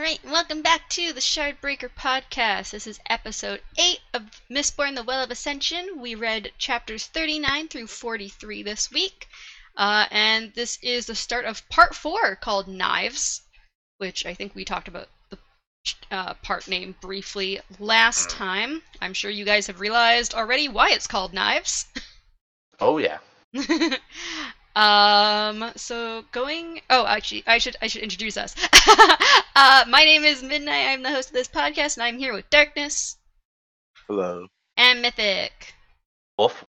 All right, welcome back to the Shardbreaker podcast. This is episode 8 of Mistborn the Well of Ascension. We read chapters 39 through 43 this week. Uh, and this is the start of part 4 called Knives, which I think we talked about the uh, part name briefly last time. I'm sure you guys have realized already why it's called Knives. Oh yeah. um so going oh actually i should i should introduce us. Uh my name is midnight. I'm the host of this podcast and i'm here with darkness Hello. and mythic. Wolf.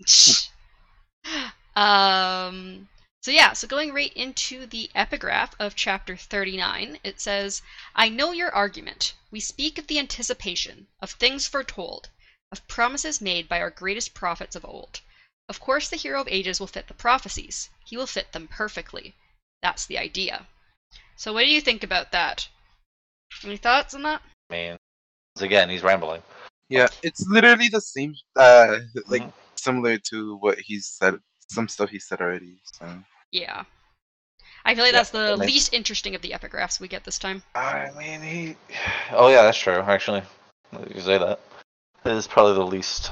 um so yeah so going right into the epigraph of chapter 39 it says i know your argument. We speak of the anticipation of things foretold of promises made by our greatest prophets of old of course, the hero of ages will fit the prophecies. He will fit them perfectly. That's the idea. So, what do you think about that? Any thoughts on that? I mean, once again, he's rambling. Yeah, it's literally the same, uh, like Mhm. similar to what he said, some stuff he said already. So Yeah. I feel like Yeah, that's the makes- least interesting of the epigraphs we get this time. I mean, he. Oh yeah, that's true. Actually, you say that. It is probably the least.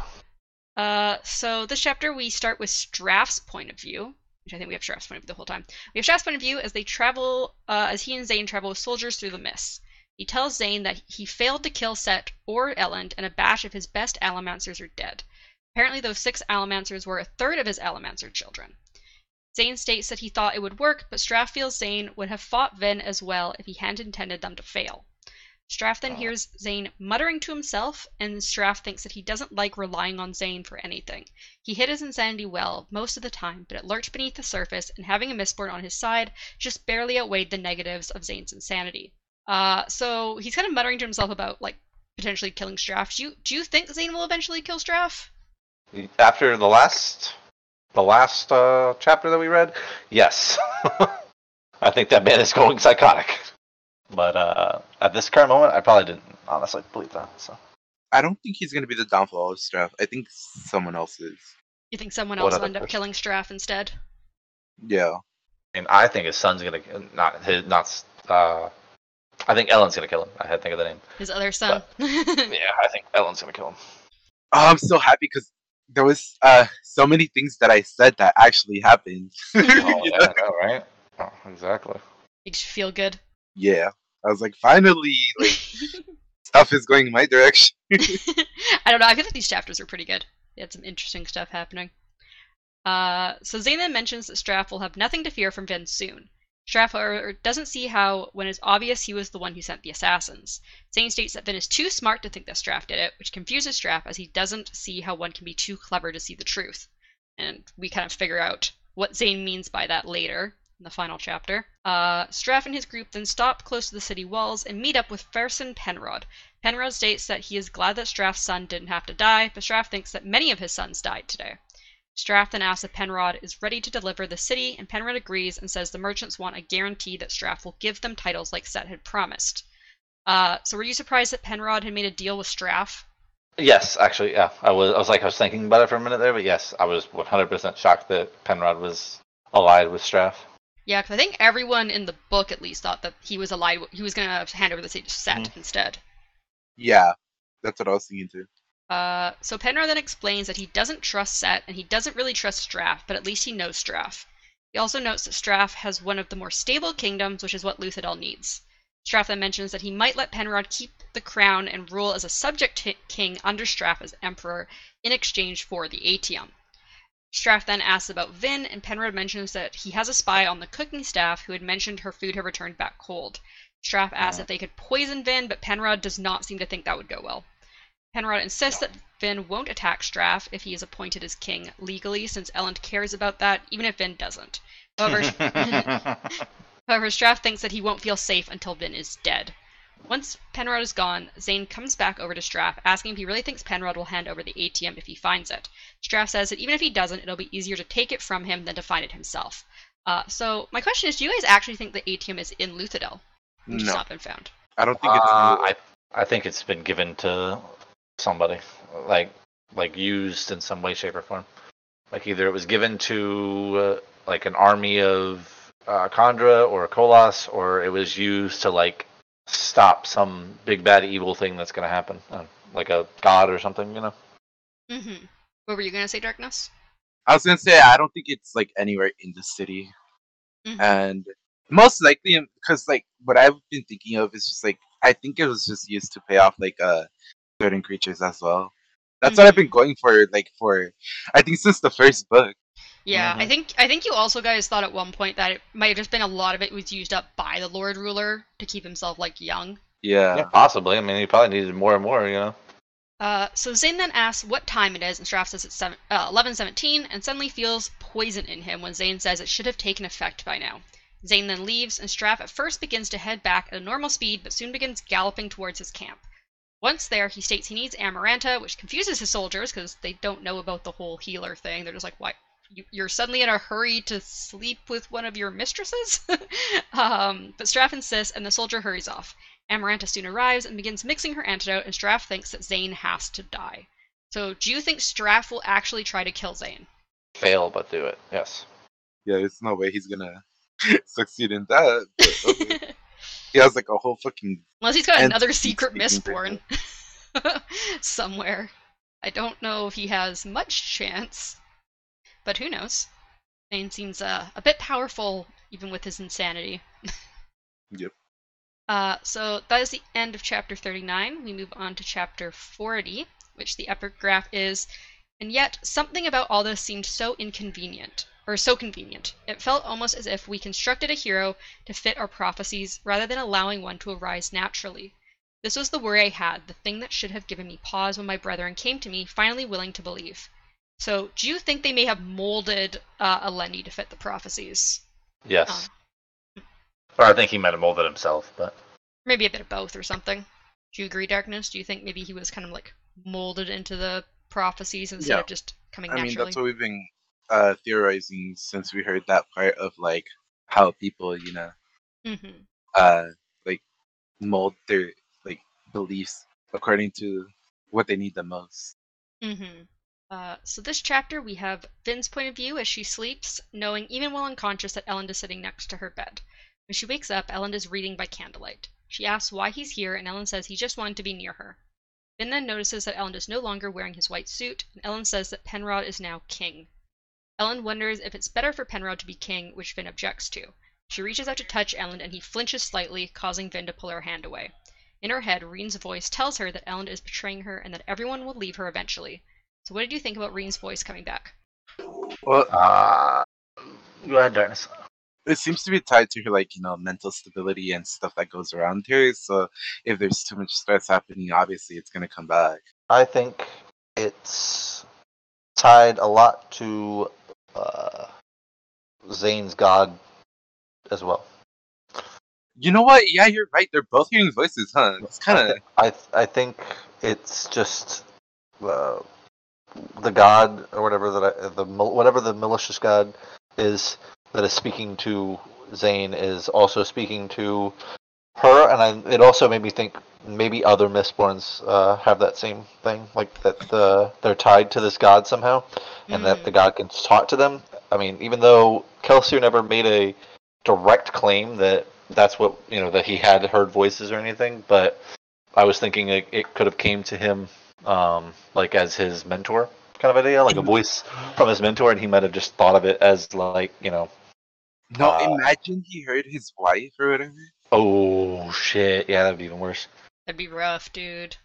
Uh, so this chapter we start with Straff's point of view, which I think we have Straff's point of view the whole time. We have Straff's point of view as they travel, uh, as he and Zane travel with soldiers through the mists. He tells Zane that he failed to kill Cett or Elend, and a batch of his best Allomancers are dead. Apparently, those six Allomancers were a third of his Allomancer children. Zane states that he thought it would work, but Straff feels Zane would have fought Vin as well if he hadn't intended them to fail. Straff then Oh. hears Zane muttering to himself, and Straff thinks that he doesn't like relying on Zane for anything. He hid his insanity well most of the time, but it lurked beneath the surface, and having a Mistborn on his side just barely outweighed the negatives of Zane's insanity. Uh, so he's kind of muttering to himself about like potentially killing Straff. Do you do you think Zane will eventually kill Straff? After the last, the last uh, chapter that we read, yes. I think that man is going psychotic. But uh, at this current moment, I probably didn't honestly believe that. So I don't think he's gonna be the downfall of Straff. I think someone else is. You think someone else will other end up person? killing Straff instead? Yeah. And I think his son's gonna not his not. Uh, I think Elend's gonna kill him. I had to think of the name. His other son. Yeah, I think Elend's gonna kill him. Oh, I'm so happy because there was uh so many things that I said that actually happened. Oh, yeah. I know, right? Oh, exactly. Makes you feel good. Yeah. I was like, finally, like stuff is going my direction. I don't know. I feel like these chapters are pretty good. They had some interesting stuff happening. Uh, so Zane then mentions that Straff will have nothing to fear from Vin soon. Straff doesn't see how, when it's obvious he was the one who sent the assassins. Zane states that Vin is too smart to think that Straff did it, which confuses Straff as he doesn't see how one can be too clever to see the truth. And we kind of figure out what Zane means by that later in the final chapter. Uh, Straff and his group then stop close to the city walls and meet up with Ferson Penrod, Penrod states that he is glad that Straff's son didn't have to die, but Straff thinks that many of his sons died today. Straff then asks if Penrod is ready to deliver the city, and Penrod agrees and says the merchants want a guarantee that Straff will give them titles like Cett had promised. Uh, so were you surprised that Penrod had made a deal with Straff? Yes, actually, yeah. I was. I was like, I was thinking about it for a minute there, but yes, I was 100% shocked that Penrod was allied with Straff. Yeah, because I think everyone in the book at least thought that he was allied. He was going to hand over the city to Cett Mhm. instead. Yeah. That's what I was thinking too. Uh, so Penrod then explains that he doesn't trust Cett and he doesn't really trust Straff, but at least he knows Straff. He also notes that Straff has one of the more stable kingdoms, which is what Luthadel needs. Straff then mentions that he might let Penrod keep the crown and rule as a subject t- king under Straff as emperor in exchange for the Atium. Straff then asks about Vin, and Penrod mentions that he has a spy on the cooking staff who had mentioned her food had returned back cold. Straff asks Oh. if they could poison Vin, but Penrod does not seem to think that would go well. Penrod insists that Vin won't attack Straff if he is appointed as king legally, since Elend cares about that, even if Vin doesn't. However, however, Straff thinks that he won't feel safe until Vin is dead. Once Penrod is gone, Zane comes back over to Straff, asking if he really thinks Penrod will hand over the atium if he finds it. Straff says that even if he doesn't, it'll be easier to take it from him than to find it himself. Uh, so my question is, do you guys actually think the atium is in Luthadel, which has not been found? I don't think it's. Uh, I I think it's been given to somebody, like like used in some way, shape, or form. Like either it was given to uh, like an army of uh, Kandra or Koloss, or it was used to like stop some big bad evil thing that's gonna happen, uh, like a god or something, you know. Mm-hmm. What were you gonna say, Darkness? I was gonna say I don't think it's like anywhere in the city, Mhm. and most likely because like what I've been thinking of is just like I think it was just used to pay off like uh certain creatures as well. That's what I've been going for like for I think since the first book. Yeah, I think I think you also guys thought at one point that it might have just been a lot of it was used up by the Lord Ruler to keep himself like young. Yeah. Yeah, possibly. I mean, he probably needed more and more, you know. Uh, so Zane then asks what time it is, and Straff says it's seven, uh, 11:17, and suddenly feels poison in him when Zane says it should have taken effect by now. Zane then leaves, and Straff at first begins to head back at a normal speed, but soon begins galloping towards his camp. Once there, he states he needs Amaranta, which confuses his soldiers because they don't know about the whole healer thing. They're just like, "Why? You, you're suddenly in a hurry to sleep with one of your mistresses?" um, but Straff insists, and the soldier hurries off. Amaranta soon arrives and begins mixing her antidote, and Straff thinks that Zane has to die. So, do you think Straff will actually try to kill Zane? Fail, but do it. Yes. Yeah, there's no way he's gonna succeed in that. but okay. he has like a whole fucking Unless he's got another secret speaking for Mistborn somewhere. I don't know if he has much chance, but who knows? Zane seems uh, a bit powerful, even with his insanity. Yep. Uh, so that is the end of chapter 39. We move on to chapter 40, which the epigraph is, and yet something about all this seemed so inconvenient, or so convenient. It felt almost as if we constructed a hero to fit our prophecies rather than allowing one to arise naturally. This was the worry I had, the thing that should have given me pause when my brethren came to me, finally willing to believe. So, do you think they may have molded uh, Alendi to fit the prophecies? Yes. Oh. Or I think he might have molded himself, but Maybe a bit of both or something. Do you agree, Darkness? Do you think maybe he was kind of like molded into the prophecies instead Yeah. of just coming I mean naturally? that's what we've been uh theorizing since we heard that part of like how people, you know, hmm uh like mold their like beliefs according to what they need the most. Mm-hmm. Uh, so this chapter, we have Vin's point of view as she sleeps, knowing even while unconscious that Elend is sitting next to her bed. When she wakes up, Elend is reading by candlelight. She asks why he's here, and Elend says he just wanted to be near her. Vin then notices that Elend is no longer wearing his white suit, and Elend says that Penrod is now king. Elend wonders if it's better for Penrod to be king, which Vin objects to. She reaches out to touch Elend, and he flinches slightly, causing Vin to pull her hand away. In her head, Reen's voice tells her that Elend is betraying her and that everyone will leave her eventually. So, what did you think about Reen's voice coming back? Well, uh, go ahead, darkness. it seems to be tied to her like, you know, mental stability and stuff that goes around her. So if there's too much stress happening, obviously it's gonna come back. I think it's tied a lot to uh, Zane's god as well. You know what? Yeah, you're right. They're both hearing voices, huh? It's kind of I I think it's just uh, the god or whatever that I, the whatever the malicious god is that is speaking to Zane is also speaking to her, and I, it also made me think maybe other Mistborns uh, have that same thing, like that the they're tied to this god somehow, and that the god can talk to them. I mean, even though Kelsier never made a direct claim that that's what you know that he had heard voices or anything, but I was thinking it, it could have came to him um, like as his mentor kind of idea, like a voice from his mentor, and he might have just thought of it as like you know, no. Uh, imagine he heard his wife or whatever. oh shit, yeah, that'd be even worse. That'd be rough, dude.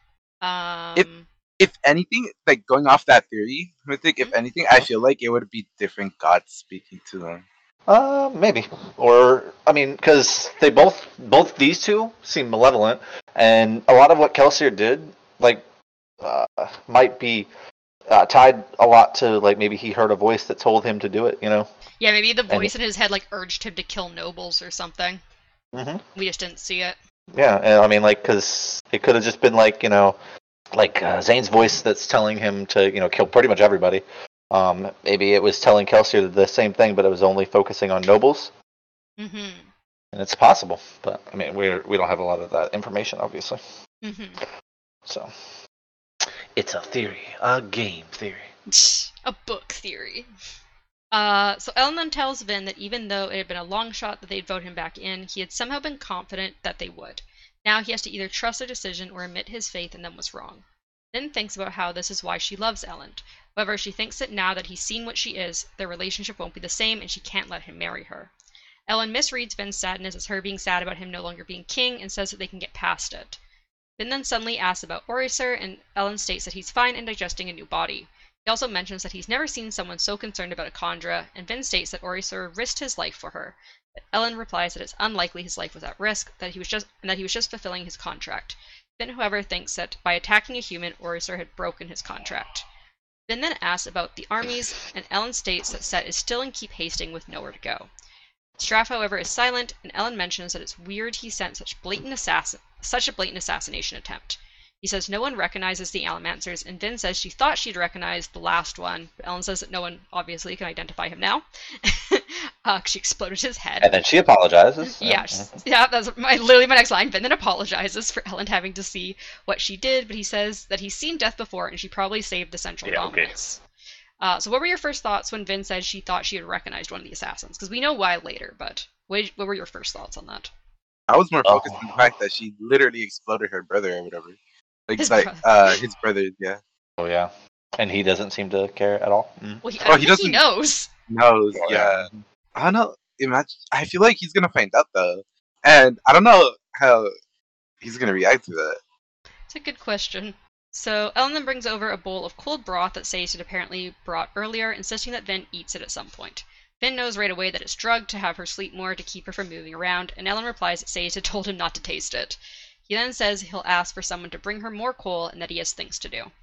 Um, If anything, like going off that theory, Mythic, if Mhm. anything, I feel like it would be different gods speaking to them. Uh, maybe, or I mean, because they both both these two seem malevolent, and a lot of what Kelsier did, like, uh, might be uh, tied a lot to like maybe he heard a voice that told him to do it. You know. yeah, maybe the and- voice in his head like urged him to kill nobles or something. Mm-hmm. We just didn't see it. Yeah, and I mean, like, because it could have just been like, you know, like uh, Zane's voice that's telling him to, you know, kill pretty much everybody. Um, maybe it was telling Kelsier the same thing, but it was only focusing on nobles, Mm-hmm. and it's possible. But I mean, we're we don't have a lot of that information, obviously. Mm-hmm. So it's a theory, a game theory. a book theory. Uh, so Elend then tells Vin that even though it had been a long shot that they'd vote him back in, he had somehow been confident that they would. Now he has to either trust their decision or admit his faith in them was wrong. Vin thinks about how this is why she loves Elend. However, she thinks that now that he's seen what she is, their relationship won't be the same and she can't let him marry her. Elend misreads Vin's sadness as her being sad about him no longer being king and says that they can get past it. Vin then suddenly asks about OreSeur, and Elend states that he's fine and digesting a new body. He also mentions that he's never seen someone so concerned about a Kandra, and Vin states that OreSeur risked his life for her. But Elend replies that it's unlikely his life was at risk, that he was just and that he was just fulfilling his contract. Vin, however, thinks that by attacking a human, OreSeur had broken his contract. Vin then asks about the armies, and Elend states that Cett is still in Keep Hasting with nowhere to go. Straff, however, is silent, and Elend mentions that it's weird he sent such blatant assassin such a blatant assassination attempt. He says no one recognizes the Allomancers, and Vin says she thought she'd recognized the last one, but Elend says that no one obviously can identify him now. uh, she exploded his head. And then she apologizes. Yeah, yeah, that's my, literally my next line. Vin then apologizes for Elend having to see what she did, but he says that he's seen death before and she probably saved the Central Yeah, okay. Uh, so, what were your first thoughts when Vin said she thought she had recognized one of the assassins? Because we know why later, but what, what were your first thoughts on that? I was more focused on the Oh. fact that she literally exploded her brother or whatever. Like, His like brother. uh, his brother, yeah. Oh yeah. And he doesn't seem to care at all. Mm. Well, he, I Oh, don't he think doesn't- knows. knows, Oh, yeah. I don't know. Imagine. I feel like he's gonna find out though, and I don't know how he's gonna react to that. It's a good question. So Elend then brings over a bowl of cold broth that Sazed had apparently brought earlier, insisting that Vin eats it at some point. Vin knows right away that it's drugged to have her sleep more to keep her from moving around, and Elend replies that Sazed had told him not to taste it. He then says he'll ask for someone to bring her more coal and that he has things to do.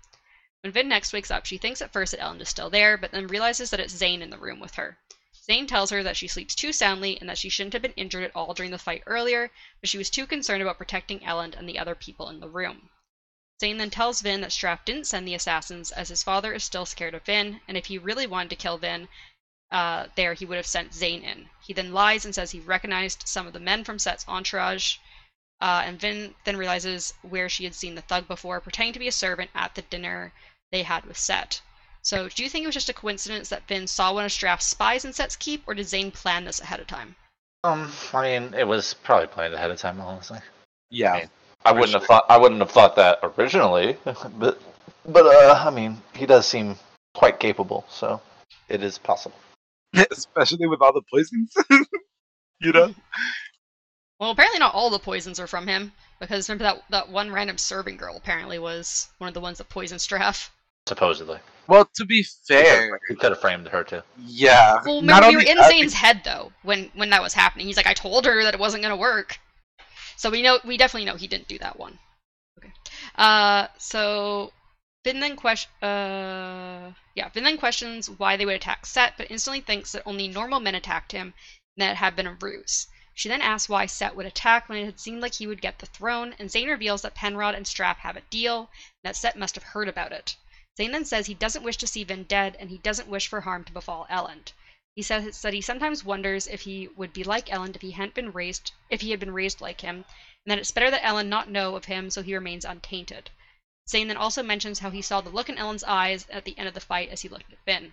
When Vin next wakes up, she thinks at first that Elend is still there, but then realizes that it's Zane in the room with her. Zane tells her that she sleeps too soundly and that she shouldn't have been injured at all during the fight earlier, but she was too concerned about protecting Elend and the other people in the room. Zane then tells Vin that Straff didn't send the assassins as his father is still scared of Vin, and if he really wanted to kill Vin uh, there, he would have sent Zane in. He then lies and says he recognized some of the men from Cett's entourage, uh, and Vin then realizes where she had seen the thug before, pretending to be a servant at the dinner they had with Cett. So, do you think it was just a coincidence that Vin saw one of Straff's spies in Cett's keep, or did Zane plan this ahead of time? Um, I mean, it was probably planned ahead of time, honestly. Yeah, Right. I wouldn't have sure. thought I wouldn't have thought that originally, but but uh, I mean, he does seem quite capable, so it is possible. especially with all the poisons. you know. Well, apparently not all the poisons are from him, because remember that that one random serving girl apparently was one of the ones that poisoned Straff. Supposedly, Well, to be fair, he could have framed her too. yeah. Well, not remember we were in that, Zane's head though when when that was happening. He's like, I told her that it wasn't gonna work. So we know we definitely know he didn't do that one. Okay. Uh, so Vin then question uh yeah Vin then questions why they would attack Cett, but instantly thinks that only normal men attacked him and that it had been a ruse. She then asks why Cett would attack when it had seemed like he would get the throne, and Zane reveals that Penrod and Straff have a deal, and that Cett must have heard about it. Zane then says he doesn't wish to see Vin dead, and he doesn't wish for harm to befall Elend. He says that he sometimes wonders if he would be like Elend if he hadn't been raised if he had been raised like him, and that it's better that Elend not know of him so he remains untainted. Zane then also mentions how he saw the look in Elend's eyes at the end of the fight as he looked at Vin.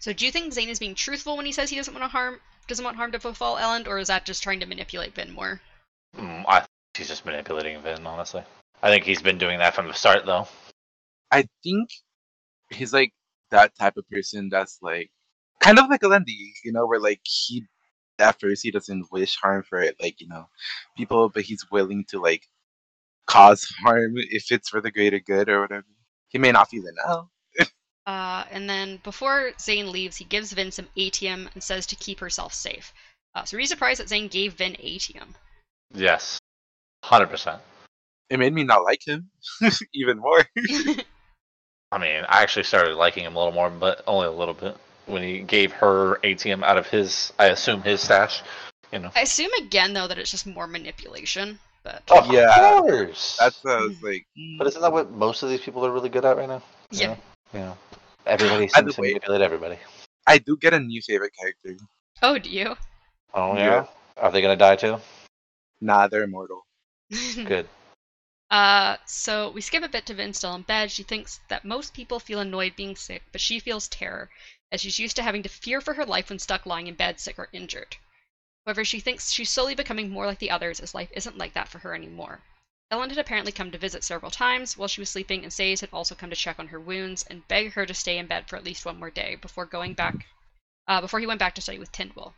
So do you think Zane is being truthful when he says he doesn't want to harm doesn't want harm to befall Elend, or is that just trying to manipulate Vin more? Mm, I think he's just manipulating Vin, honestly. I think he's been doing that from the start, though. I think he's like that type of person that's like kind of like Alendi, you know, where like he at first he doesn't wish harm for it, like you know, people, but he's willing to like cause harm if it's for the greater good or whatever. He may not feel it now. Uh, and then before Zane leaves, he gives Vin some atium and says to keep herself safe. Uh, so are you surprised that Zane gave Vin atium? Yes, hundred percent. It made me not like him even more. I mean, I actually started liking him a little more, but only a little bit. When he gave her atium out of his, I assume his stash. You know. I assume again though that it's just more manipulation, but Of Yeah. course. That's what I was like. But isn't that what most of these people are really good at right now? You yeah. know? You everybody seems to way- manipulate everybody. I do get a new favorite character. Oh, do you? Oh Yeah. yeah. Are they gonna die too? Nah, they're immortal. Good. Uh, so we skip a bit to Vin still in bed. She thinks that most people feel annoyed being sick, but she feels terror, as she's used to having to fear for her life when stuck lying in bed, sick or injured. However, she thinks she's slowly becoming more like the others as life isn't like that for her anymore. Elend had apparently come to visit several times while she was sleeping, and Sazed had also come to check on her wounds and beg her to stay in bed for at least one more day before going back uh, before he went back to study with Tindwyl.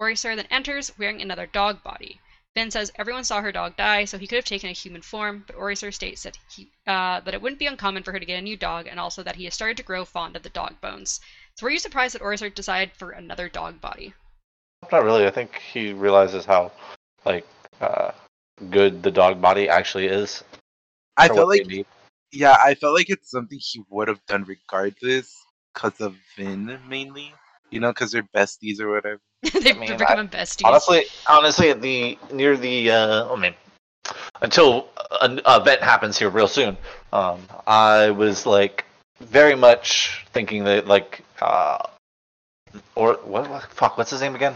OreSeur then enters wearing another dog body. Vin says everyone saw her dog die, so he could have taken a human form, but OreSeur states that he uh, that it wouldn't be uncommon for her to get a new dog, and also that he has started to grow fond of the dog bones. So were you surprised that OreSeur decided for another dog body? Not really. I think he realizes how like uh, good the dog body actually is. I for felt like yeah, I felt like it's something he would have done regardless, cause of Vin mainly. You know, cause they're besties or whatever. They've mean, I- become besties. honestly, honestly, at the near the uh, I mean, until an event happens here real soon, um, I was like very much thinking that like uh, or what, what fuck what's his name again?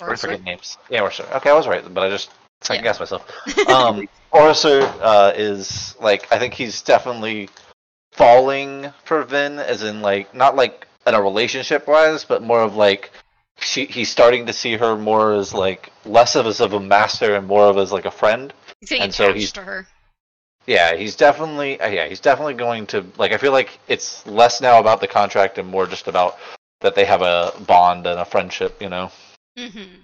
I OreSeur? forget names. Yeah, Orser. Okay, I was right, but I just second Yeah. guessed myself. Um, Orser uh, is like I think he's definitely falling for Vin, as in like not like in a relationship wise, but more of like she he's starting to see her more as like less of as of a master and more of as like a friend. He's and so he's- to her. Yeah, he's definitely uh, yeah he's definitely going to like I feel like it's less now about the contract and more just about that they have a bond and a friendship, you know. hmm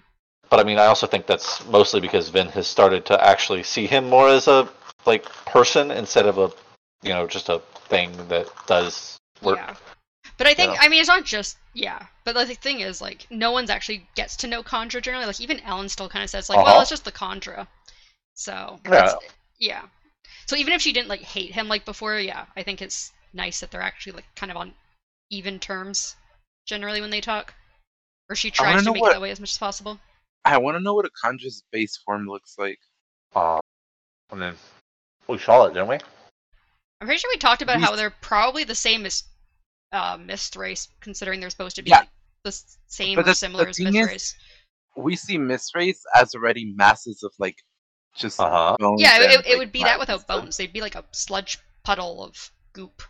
But I mean, I also think that's mostly because Vin has started to actually see him more as a like person instead of a you know just a thing that does work. Yeah. But I think Yeah. I mean it's not just yeah. But the thing is like no one's actually gets to know Kandra generally. Like even Elend still kind of says like, well, Uh-huh. it's just the Kandra. So Yeah. yeah. So even if she didn't like hate him like before, yeah, I think it's nice that they're actually like kind of on even terms generally when they talk. Or she tries to make what- it that way as much as possible. I want to know what a Kandra's base form looks like. Uh, I mean, we saw it, didn't we? I'm pretty sure we talked about We how they're probably the same as uh, Mistwraiths, considering they're supposed to be Yeah. like, the same But or the- similar the as thing Mist is- Race. We see Mistwraiths as already masses of like just Uh huh. bones. Yeah, and, it, it like, would be that without bones. They'd be like a sludge puddle of goop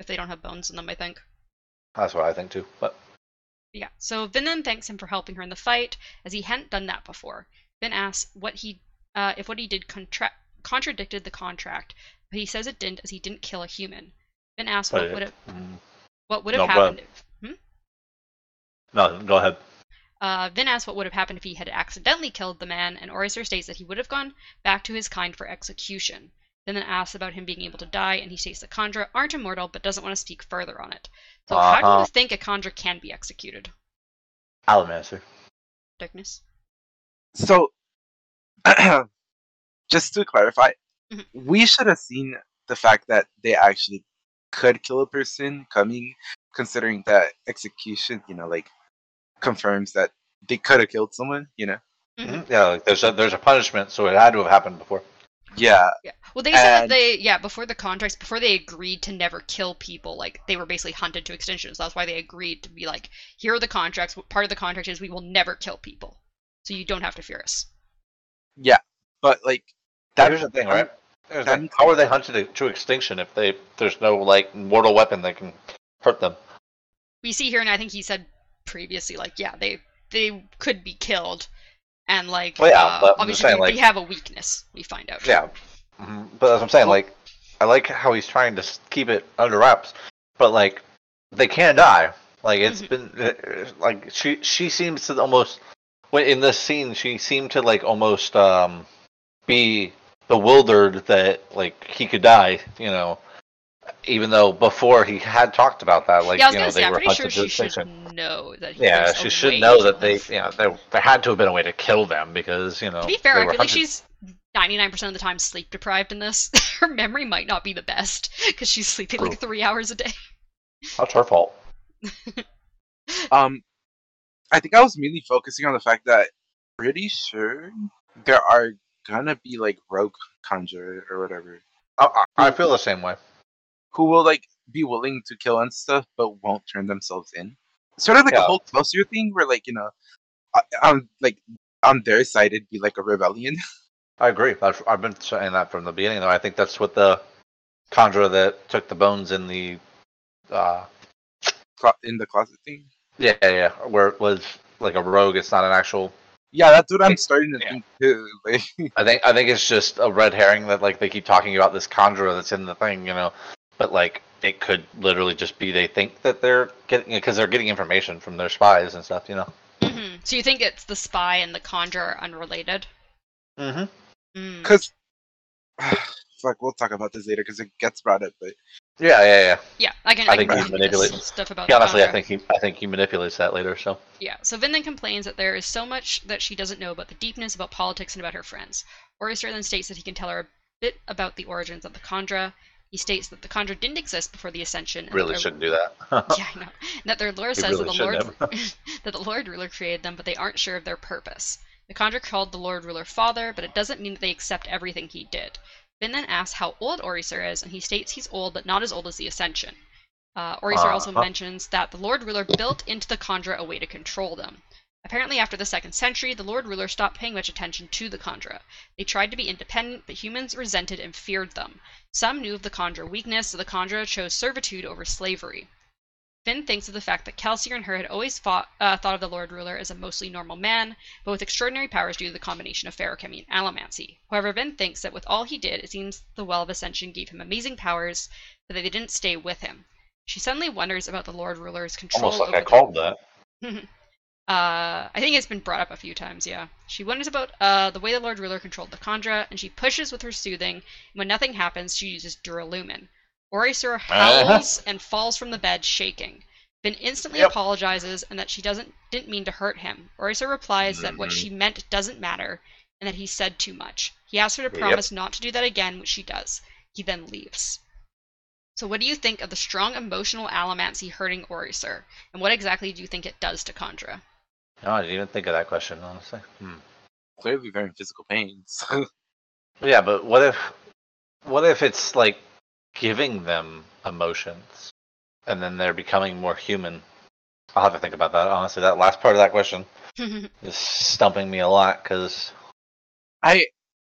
if they don't have bones in them, I think. That's what I think too. But Yeah, so Vin then thanks him for helping her in the fight, as he hadn't done that before. Vin asks what he, uh, if what he did contra- contradicted the contract, but he says it didn't, as he didn't kill a human. Vin asks what would have what would have No, happened if. Hmm? no, go ahead. Uh, Vin asks what would have happened if he had accidentally killed the man, and OreSeur states that he would have gone back to his kind for execution. Vin then asks about him being able to die, and he states that Kandra aren't immortal, but doesn't want to speak further on it. So, how do Uh-huh. you think a Kandra can be executed? Alamaster. Darkness. So, just to clarify, Mhm. we should have seen the fact that they actually could kill a person coming, considering that execution, you know, like confirms that they could have killed someone. You know. Mhm. Mhm. Yeah, like there's a there's a punishment, so it had to have happened before. Yeah. Yeah. Well, they said that they, yeah, before the contracts, before they agreed to never kill people, like they were basically hunted to extinction. So that's why they agreed to be like, here are the contracts. Part of the contract is we will never kill people, so you don't have to fear us. Yeah, but like That, that Here's the thing, right? Here's that- how are they hunted to- to extinction if they there's no like mortal weapon that can hurt them? We see here, and I think he said previously, like, yeah, they they could be killed, and like, Well, yeah, uh, obviously saying, they, like- they have a weakness. We find out. Yeah, hmm but as I'm saying, like I like how he's trying to keep it under wraps, but like they can't die. Like it's Mhm. been uh, like she she seems to almost when in this scene she seemed to like almost um be bewildered that like he could die. You know. Even though before he had talked about that, like yeah, I was you know, gonna say, they I'm were pretty sure hunted to she should know that. Yeah, there's she a should way know that they, you know, there, there had to have been a way to kill them because, you know. To be fair, I were feel like hunted. she's 99% of the time sleep deprived in this. Her memory might not be the best because she's sleeping like three hours a day. That's her fault. um, I think I was mainly focusing on the fact that pretty sure there are gonna be like rogue Kandra or whatever I, I I feel the same way. Who will like be willing to kill and stuff, but won't turn themselves in. Sort of like a Yeah. whole closer thing, where like you know, I, I'm like on their side, it'd be like a rebellion. I agree. I've, I've been saying that from the beginning, though. I think that's what the conjurer that took the bones in the. Uh, in the closet thing. yeah, yeah, yeah, where it was like a rogue. It's not an actual Yeah, that's what I'm starting to Yeah. think too. Like, I think I think it's just a red herring that like they keep talking about this conjurer that's in the thing, you know. But like it could literally just be they think that they're getting because they're getting information from their spies and stuff, you know. hmm So you think it's the spy and the conjurer unrelated? Mm-hmm. Mm. because fuck, we'll talk about this later because it gets brought up. But Yeah, yeah, yeah. Yeah, I can. I I, think bring he's you this manipulating- stuff about. Yeah, the honestly, I think he I think he manipulates that later. So Yeah, so Vin then complains that there is so much that she doesn't know about the deepness, about politics, and about her friends. OreSeur then states that he can tell her a bit about the origins of the Kandra. He states that the Kandra didn't exist before the Ascension. and really that shouldn't do that. Yeah, I know. And that their lore says really that the Lord that the Lord Ruler created them, but they aren't sure of their purpose. The Kandra called the Lord Ruler father, but it doesn't mean that they accept everything he did. Vin then asks how old OreSeur is, and he states he's old, but not as old as the Ascension. Uh, OreSeur also Uh-huh. mentions that the Lord Ruler built into the Kandra a way to control them. Apparently, after the second century, the Lord Ruler stopped paying much attention to the Kandra. They tried to be independent, but humans resented and feared them. Some knew of the Kandra weakness, so the Kandra chose servitude over slavery. Vin thinks of the fact that Kelsier and her had always fought, uh, thought of the Lord Ruler as a mostly normal man, but with extraordinary powers due to the combination of feruchemy and allomancy. However, Vin thinks that with all he did, it seems the Well of Ascension gave him amazing powers, but that they didn't stay with him. She suddenly wonders about the Lord Ruler's control Almost like I called that. uh, I think it's been brought up a few times, yeah. She wonders about uh, the way the Lord Ruler controlled the Kandra, and she pushes with her soothing. And when nothing happens, she uses Duralumin. OreSeur howls and falls from the bed, shaking. Vin instantly Yep. apologizes and that she doesn't didn't mean to hurt him. OreSeur replies that what she meant doesn't matter, and that he said too much. He asks her to Yep. promise not to do that again, which she does. He then leaves. So, what do you think of the strong emotional allomancy hurting OreSeur, and what exactly do you think it does to Kandra? No, I didn't even think of that question, honestly. Hmm. clearly they're in physical pain. So Yeah, but what if what if it's like giving them emotions and then they're becoming more human? I'll have to think about that. Honestly, that last part of that question is stumping me a lot because I,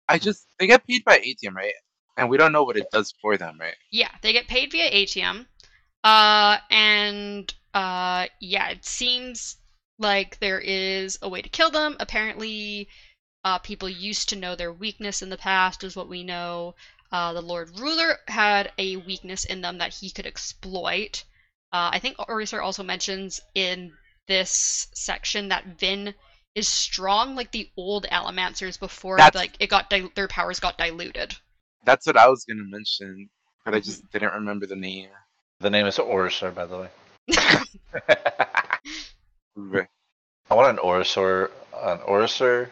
I just they get paid by atium, right? And we don't know what it does for them, right? Yeah, they get paid via atium. Uh, and uh, yeah, it seems like there is a way to kill them. Apparently, uh, people used to know their weakness in the past, is what we know. Uh, the Lord Ruler had a weakness in them that he could exploit. Uh, I think OreSeur also mentions in this section that Vin is strong like the old Allomancers before That's- like it got dil- their powers got diluted. That's what I was gonna mention, but I Mm-hmm. just didn't remember the name. the name is OreSeur, by the way. Right. I want an OreSeur, an OreSeur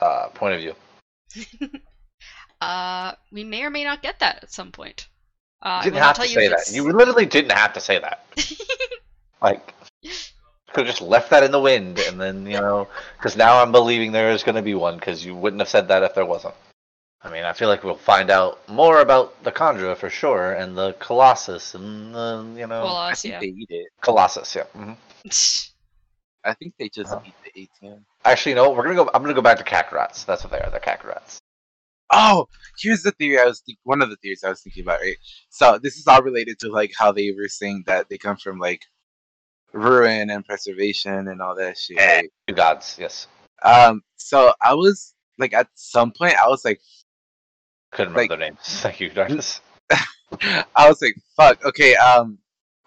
uh, point of view. Uh, we may or may not get that at some point. Uh, You didn't have tell to you say that. it's- You literally didn't have to say that. Like, could have just left that in the wind, and then you know, because now I'm believing there is going to be one, because you wouldn't have said that if there wasn't. I mean, I feel like we'll find out more about the Kandra for sure, and the Colossus, and the you know, well, I us, think yeah. they eat it. Colossus. Yeah. hmm I think they just Oh. eat the atium. Actually, no. We're gonna go. I'm gonna go back to Kakarats. That's what they are. They're Kakarats. Oh, here's the theory I was think- one of the theories I was thinking about, right? So this is all related to like how they were saying that they come from like ruin and preservation and all that shit. Eh. Right? Two gods. Yes. Um, so I was like at some point I was like Couldn't remember Like- their names. Thank you, Darkness. I was like, fuck, okay, um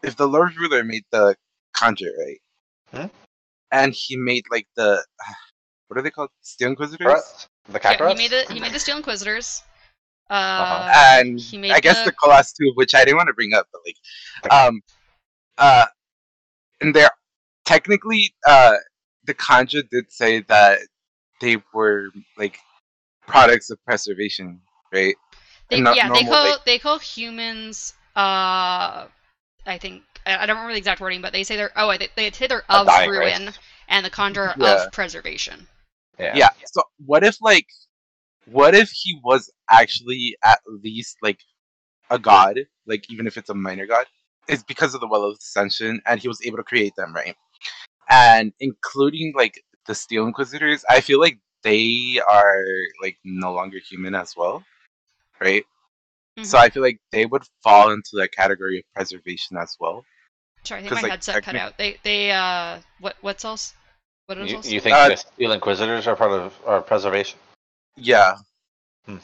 if the Lord Ruler made the Kandra, right? Hmm? And he made like the what are they called? Steel Inquisitors? Kakarats? The Kakarats. Yeah, he made the he made the Steel Inquisitors. Uh, Uh-huh. and he made I guess the- the Colossus too, which I didn't want to bring up, but like, um, uh, and they're technically, uh, the Kandra did say that they were like products of preservation, right? They, and not yeah, they call like- they call humans. Uh, I think I, I don't remember the exact wording, but they say they're oh they, they say they're of dying ruin race. and the Kandra Yeah. of preservation. Yeah. Yeah. So what if like, what if he was actually at least like a god, like even if it's a minor god, it's because of the Well of Ascension, and he was able to create them, right? And including like the Steel Inquisitors, I feel like they are like no longer human as well, right? So Mhm. I feel like they would fall into the category of preservation as well. Sorry, I think 'cause, my like, headset cut out. They they uh what what's else? What is You, also- you think Uh, the Steel Inquisitors are part of our preservation? Yeah. Hmm.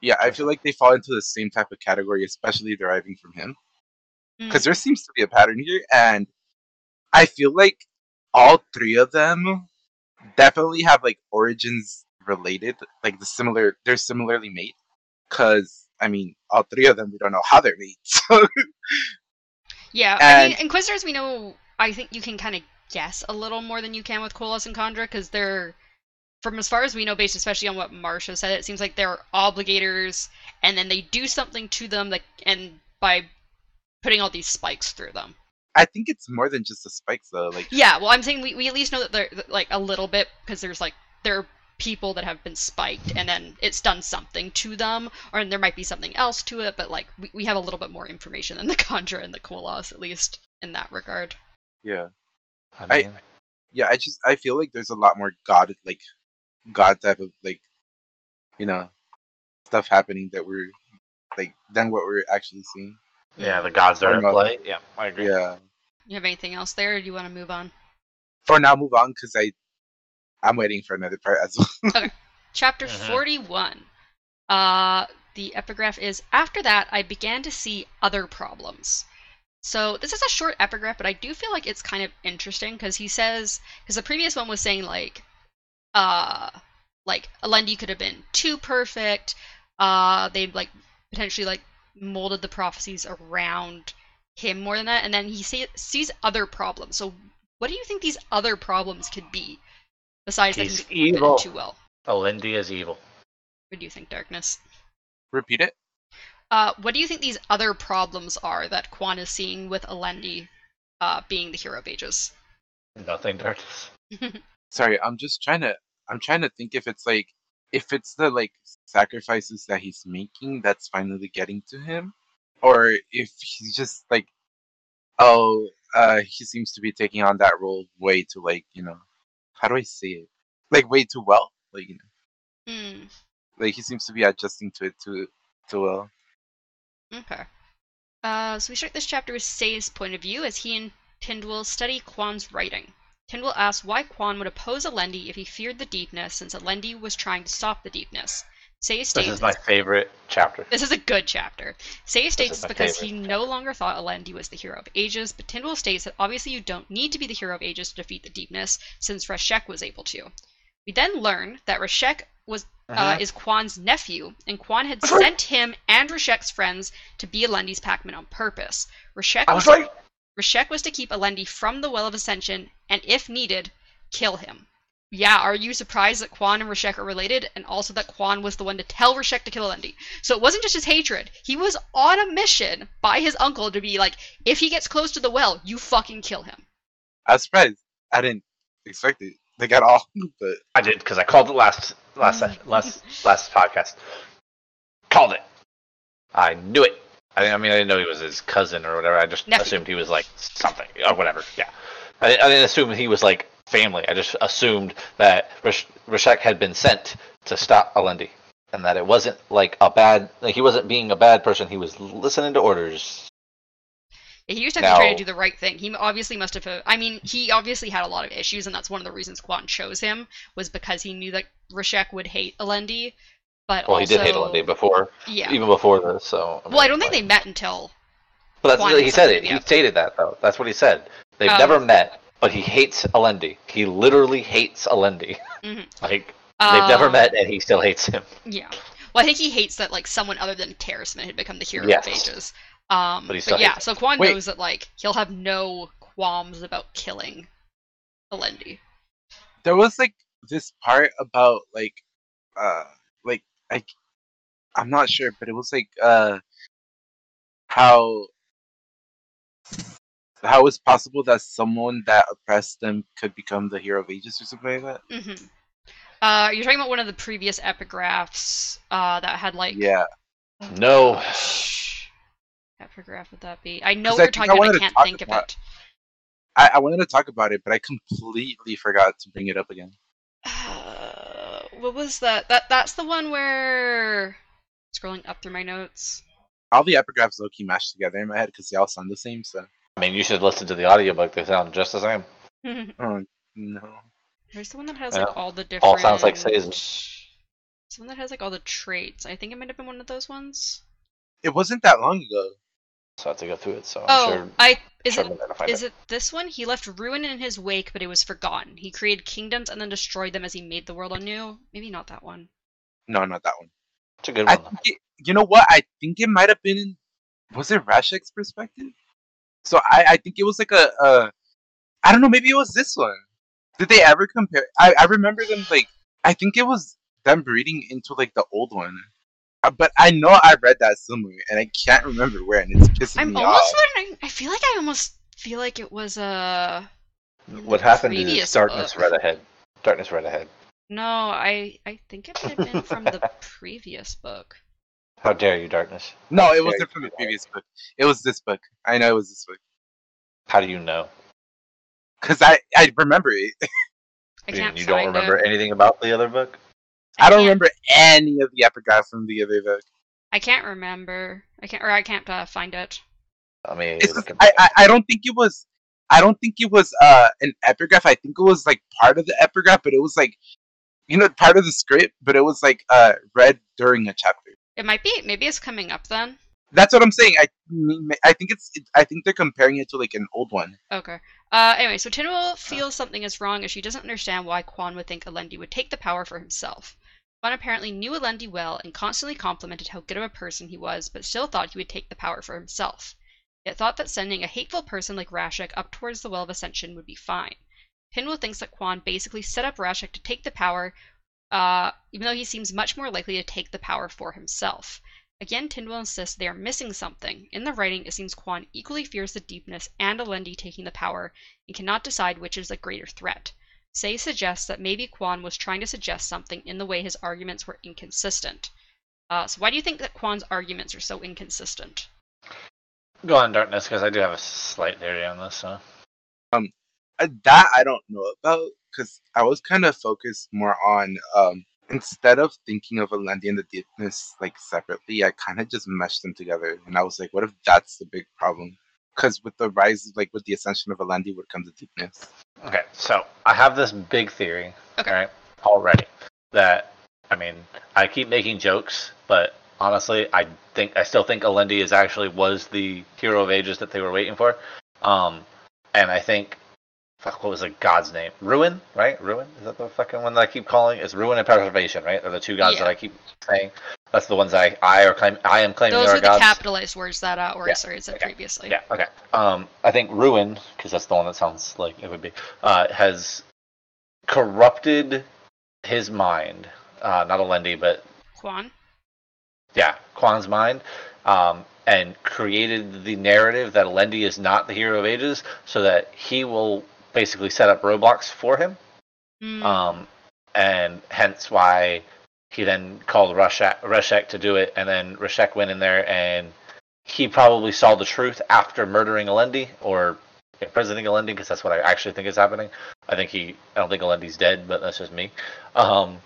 Yeah, I feel like they fall into the same type of category, especially deriving from him. Mm. Because there seems to be a pattern here, and I feel like all three of them definitely have like origins related, like the similar. They're similarly made. Because I mean, all three of them, we don't know how they're made. So Yeah, I mean, And- Inquisitors, we know. I think you can kind of guess a little more than you can with Koloss and Kandra because they're, from as far as we know, based especially on what Marsh said, it seems like they're obligators, and then they do something to them, like, and by putting all these spikes through them. I think it's more than just the spikes, though. Like, Yeah, well, I'm saying we, we at least know that they're like a little bit because there's like there are people that have been spiked and then it's done something to them, or there might be something else to it, but like we, we have a little bit more information than the Kandra and the Koloss, at least in that regard. yeah, I I- mean, yeah. I just I feel like there's a lot more god like god type of like you know stuff happening that we're like than what we're actually seeing. yeah, the gods are Or at play. Yeah, I agree. Yeah. You have anything else there, or do you want to move on? For now, move on because I I'm waiting for another part as well. Chapter Mhm. 41. Uh, the epigraph is After that, I began to see other problems. So, this is a short epigraph, but I do feel like it's kind of interesting because he says, because the previous one was saying, like, uh, like, Alendi could have been too perfect. Uh, they, like, potentially, like, molded the prophecies around him more than that. And then he see, sees other problems. So, what do you think these other problems could be? Besides He's that he's evil. too well. Alendi is evil. What do you think, Darkness? Repeat it. Uh, what do you think these other problems are that Kwaan is seeing with Alendi uh, being the hero of ages? Nothing darkness. Sorry, I'm just trying to I'm trying to think if it's like if it's the like sacrifices that he's making that's finally getting to him, or if he's just like, oh, uh, he seems to be taking on that role way too like you know, how do I say it? Like way too well. Like you know, Hmm. like he seems to be adjusting to it too too well. Okay. Uh, so we start this chapter with Sazed's point of view as he and Tindwyl study Kwaan's writing. Tindwyl asks why Kwaan would oppose Alendi if he feared the deepness, since Alendi was trying to stop the deepness. Sazed This states is my favorite chapter. This is a good chapter. Sazed states is it's because he favorite no longer thought Alendi was the hero of ages, but Tindwyl states that obviously you don't need to be the hero of ages to defeat the deepness, since Rashek was able to. We then learn that Rashek was uh, Uh-huh. is Kwaan's nephew, and Kwaan had sent him and Rashek's friends to be Alendi's packman on purpose. Rashek was right. Rashek was to keep Alendi from the Well of Ascension, and if needed, kill him. Yeah, are you surprised that Kwaan and Rashek are related, and also that Kwaan was the one to tell Rashek to kill Alendi? So it wasn't just his hatred. He was on a mission by his uncle to be like, if he gets close to the well, you fucking kill him. I was surprised. I didn't expect it like at all, but I did because I called it last last last last podcast. Called it. I knew it. I, I mean, I didn't know he was his cousin or whatever. I just Nephew. assumed he was like something or whatever. Yeah, I, I didn't assume he was like family. I just assumed that Rish- Rashek had been sent to stop Alendi, and that it wasn't like a bad. Like he wasn't being a bad person. He was listening to orders. He used to have to try to do the right thing. He obviously must have. I mean, he obviously had a lot of issues, and that's one of the reasons Kwaan chose him was because he knew that Rashek would hate Alendi. But Well, also, he did hate Alendi before, Yeah. even before this. So. well, I don't think like- they met until. But that's he said it. He stated that though. That's what he said. They've Oh. never met, but he hates Alendi. He literally hates Alendi. Mhm. like they've never Um, met, and he still hates him. Yeah. Well, I think he hates that like someone other than Terrisman had become the hero Yes. of ages. Um, But he but, still yeah, hates so Kwaan Wait. knows that like he'll have no qualms about killing Alendi. there was like this part about like uh like I I'm not sure, but it was like uh how how it's possible that someone that oppressed them could become the hero of ages or something like that. hmm Uh, you're talking about one of the previous epigraphs uh, that had like Yeah, No, Which epigraph would that be? I know what I you're talking I about. I can't talk think of it. I, I wanted to talk about it, but I completely forgot to bring it up again. Uh, what was that? That that's the one where scrolling up through my notes. All the epigraphs low key mashed together in my head because they all sound the same. So I mean you should listen to the audiobook. They sound just the same. oh, No. There's the one that has Yeah. like all the different. All sounds like Seizen. It's one that has like all the traits. I think it might have been one of those ones. It wasn't that long ago. So I have to go through it. So I'm oh, sure. I is sure it I'm gonna find is it this one? He left ruin in his wake, but it was forgotten. He created kingdoms and then destroyed them as he made the world anew. Maybe not that one. No, not that one. It's a good I one. think it, you know what? I think it might have been. Was it Rashek's perspective? So I, I think it was like a, a. I don't know. Maybe it was this one. Did they ever compare? I, I remember them like. I think it was them breeding into like the old one. Uh, But I know I read that somewhere, and I can't remember where, and it's pissing I'm me almost off. wondering. I feel like I almost feel like it was uh What happened is previous darkness book. read ahead. Darkness read ahead. no. I I think it might have been from the previous book. How dare you, darkness? No, it wasn't from the previous book. It was this book. I know it was this book How do you know? because I I remember it. I You- can't you don't remember it. anything about the other book? I don't remember any of the epigraph from the other book. I can't remember. I can't or I can't uh, find it. I mean, just- I, I I don't think it was I don't think it was uh an epigraph. I think it was like part of the epigraph, but it was like you know part of the script, but it was like uh read during a chapter. It might be. Maybe it's coming up then. That's what I'm saying. I I think it's it, I think they're comparing it to like an old one. Okay. Uh, anyway, so Tindwyl feels something is wrong as she doesn't understand why Kwaan would think Alendi would take the power for himself. Kwaan apparently knew Alendi well and constantly complimented how good of a person he was, but still thought he would take the power for himself. Yet thought that sending a hateful person like Rashek up towards the Well of Ascension would be fine. Tindwyl thinks that Kwaan basically set up Rashek to take the power, uh, even though he seems much more likely to take the power for himself. Again, Tindwyl insists they are missing something. In the writing, it seems Kwaan equally fears the deepness and Alendi taking the power and cannot decide which is the greater threat. Say suggests that maybe Kwaan was trying to suggest something in the way his arguments were inconsistent. Uh, so why do you think that Kwaan's arguments are so inconsistent? Go on, darkness, because I do have a slight theory on this. So. Um, that I don't know about because I was kind of focused more on um instead of thinking of Alendi and the deepness like separately, I kind of just meshed them together, and I was like, what if that's the big problem? Because with the rise, like with the ascension of Alendi, would come the deepness. Okay, so I have this big theory, Okay. right, already. That I mean, I keep making jokes, but honestly, I think I still think Alendi is actually was the hero of ages that they were waiting for. Um, and I think, fuck, what was the god's name? Ruin, right? Ruin is that the fucking one that I keep calling? It's Ruin and Preservation, right? They're the two gods that I keep saying? That's the ones I I are claim I am claiming Those are are the gods. capitalized words that uh, Yeah, OreSeur had said okay, previously. Yeah. Okay. Um, I think Ruin, because that's the one that sounds like it would be, uh, has corrupted his mind. Uh, not Alendi, but Kwaan? yeah, Kwaan's mind, um, and created the narrative that Alendi is not the hero of ages, so that he will basically set up roadblocks for him. Hmm. Um, and hence why he then called Rashek, Rashek to do it, and then Rashek went in there and he probably saw the truth after murdering Alendi or imprisoning Alendi, because that's what I actually think is happening. I think he, I don't think Alendi's dead, but that's just me. Um,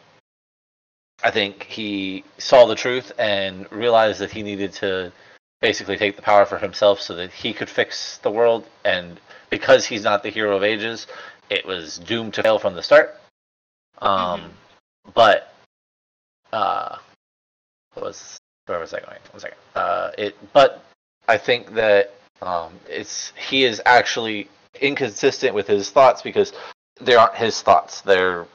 I think he saw the truth and realized that he needed to basically take the power for himself so that he could fix the world. And because he's not the hero of ages, it was doomed to fail from the start. Um, Mhm. but uh, what was where was I going? One second. Uh, it, but I think that um, it's he is actually inconsistent with his thoughts because they aren't his thoughts; they're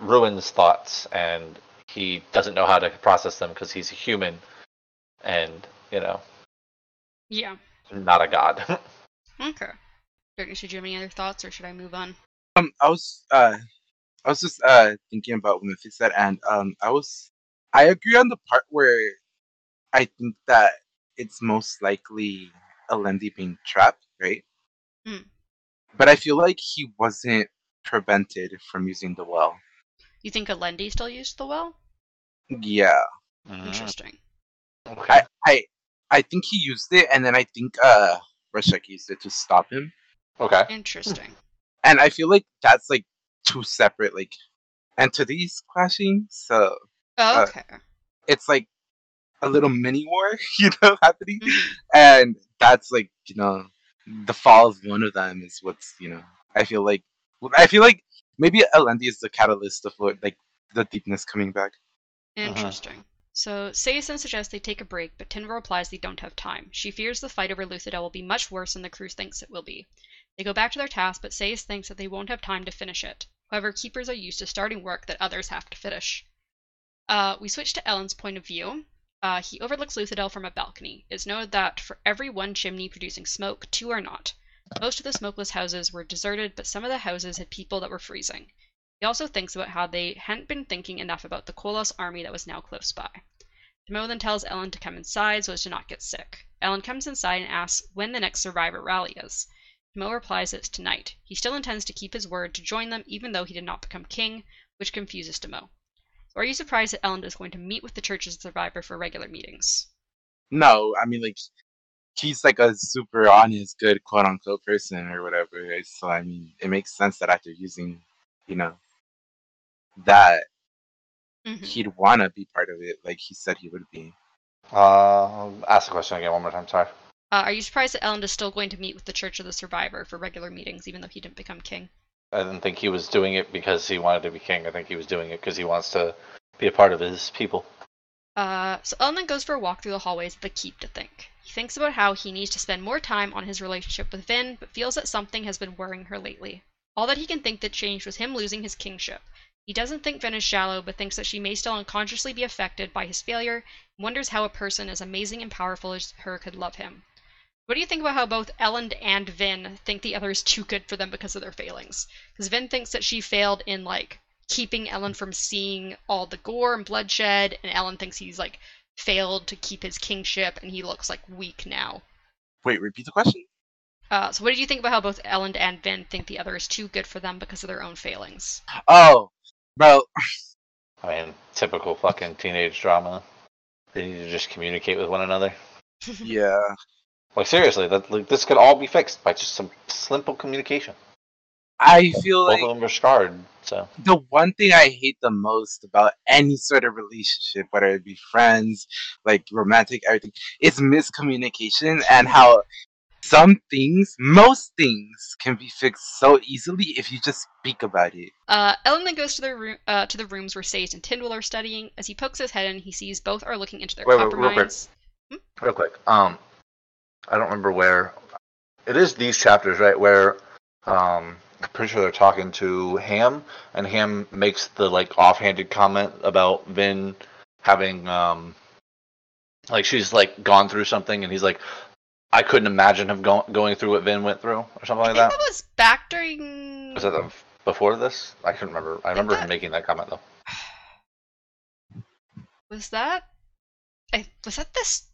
Ruin's thoughts, and he doesn't know how to process them because he's a human, and you know, Yeah. not a god. Okay. Darkness, did you have any other thoughts, or should I move on? Um, I was uh, I was just uh thinking about what Memphis said, and um, I was I agree on the part where I think that it's most likely Alendi being trapped, right? Mm. But I feel like he wasn't prevented from using the well. You think Alendi still used the well? Yeah. Interesting. Okay. I, I I think he used it, and then I think uh Rashek used it to stop him. Okay. Interesting. And I feel like that's like two separate like entities clashing. So Oh, Uh, okay. it's like a little mini war, you know, happening. Mhm. And that's like, you know, the fall of one of them is what's, you know, I feel like I feel like maybe Alendi is the catalyst of what, like the deepness coming back. Interesting. So Seiya then suggests they take a break, but Tindwyl replies they don't have time. She fears the fight over Luthadel will be much worse than the crew thinks it will be. They go back to their task, but Seiya thinks that they won't have time to finish it. However, keepers are used to starting work that others have to finish. Uh, we switch to Elend's point of view. Uh, he overlooks Luthadel from a balcony. It's noted that for every one chimney producing smoke, two are not. Most of the smokeless houses were deserted, but some of the houses had people that were freezing. He also thinks about how they hadn't been thinking enough about the Koloss army that was now close by. Demoux then tells Elend to come inside so as to not get sick. Elend comes inside and asks when the next survivor rally is. Demoux replies it's tonight. He still intends to keep his word to join them even though he did not become king, which confuses Demoux. So are you surprised that Elend is going to meet with the Church's survivor for regular meetings? No, I mean like he's like a super honest, good quote unquote person or whatever. So I mean, it makes sense that after using, you know, that Mhm. he'd want to be part of it, like he said he would be. Uh, ask the question again one more time. Sorry. Uh, are you surprised that Elend is still going to meet with the Church of the Survivor for regular meetings even though he didn't become king? I didn't think he was doing it because he wanted to be king. I think he was doing it because he wants to be a part of his people. Uh, so Elend then goes for a walk through the hallways of the keep to think. He thinks about how he needs to spend more time on his relationship with Vin, but feels that something has been worrying her lately. All that he can think that changed was him losing his kingship. He doesn't think Vin is shallow, but thinks that she may still unconsciously be affected by his failure, and wonders how a person as amazing and powerful as her could love him. What do you think about how both Elend and Vin think the other is too good for them because of their failings? Because Vin thinks that she failed in like keeping Elend from seeing all the gore and bloodshed, and Elend thinks he's like failed to keep his kingship, and he looks like weak now. Wait, repeat the question. Uh, so, what did you think about how both Elend and Vin think the other is too good for them because of their own failings? Oh, bro, I mean, typical fucking teenage drama. They need to just communicate with one another. yeah. Like seriously, that like this could all be fixed by just some simple communication. I feel Both like of them are scarred, so the one thing I hate the most about any sort of relationship, whether it be friends, like romantic, everything, is miscommunication and how some things, most things, can be fixed so easily if you just speak about it. Uh, Elend then goes to the room uh, to the rooms where Sage and Tindwyl are studying. As he pokes his head in, he sees both are looking into their Wait, wait, copper real quick. mines. real quick. Um, I don't remember where. It is these chapters, right? Where um, I'm pretty sure they're talking to Ham, and Ham makes the like offhanded comment about Vin having um, like she's like gone through something, and he's like, I couldn't imagine him go- going through what Vin went through, or something I like think that. that was back during. Was that the, before this? I couldn't remember. I remember that- him making that comment though. Was that? I, was that this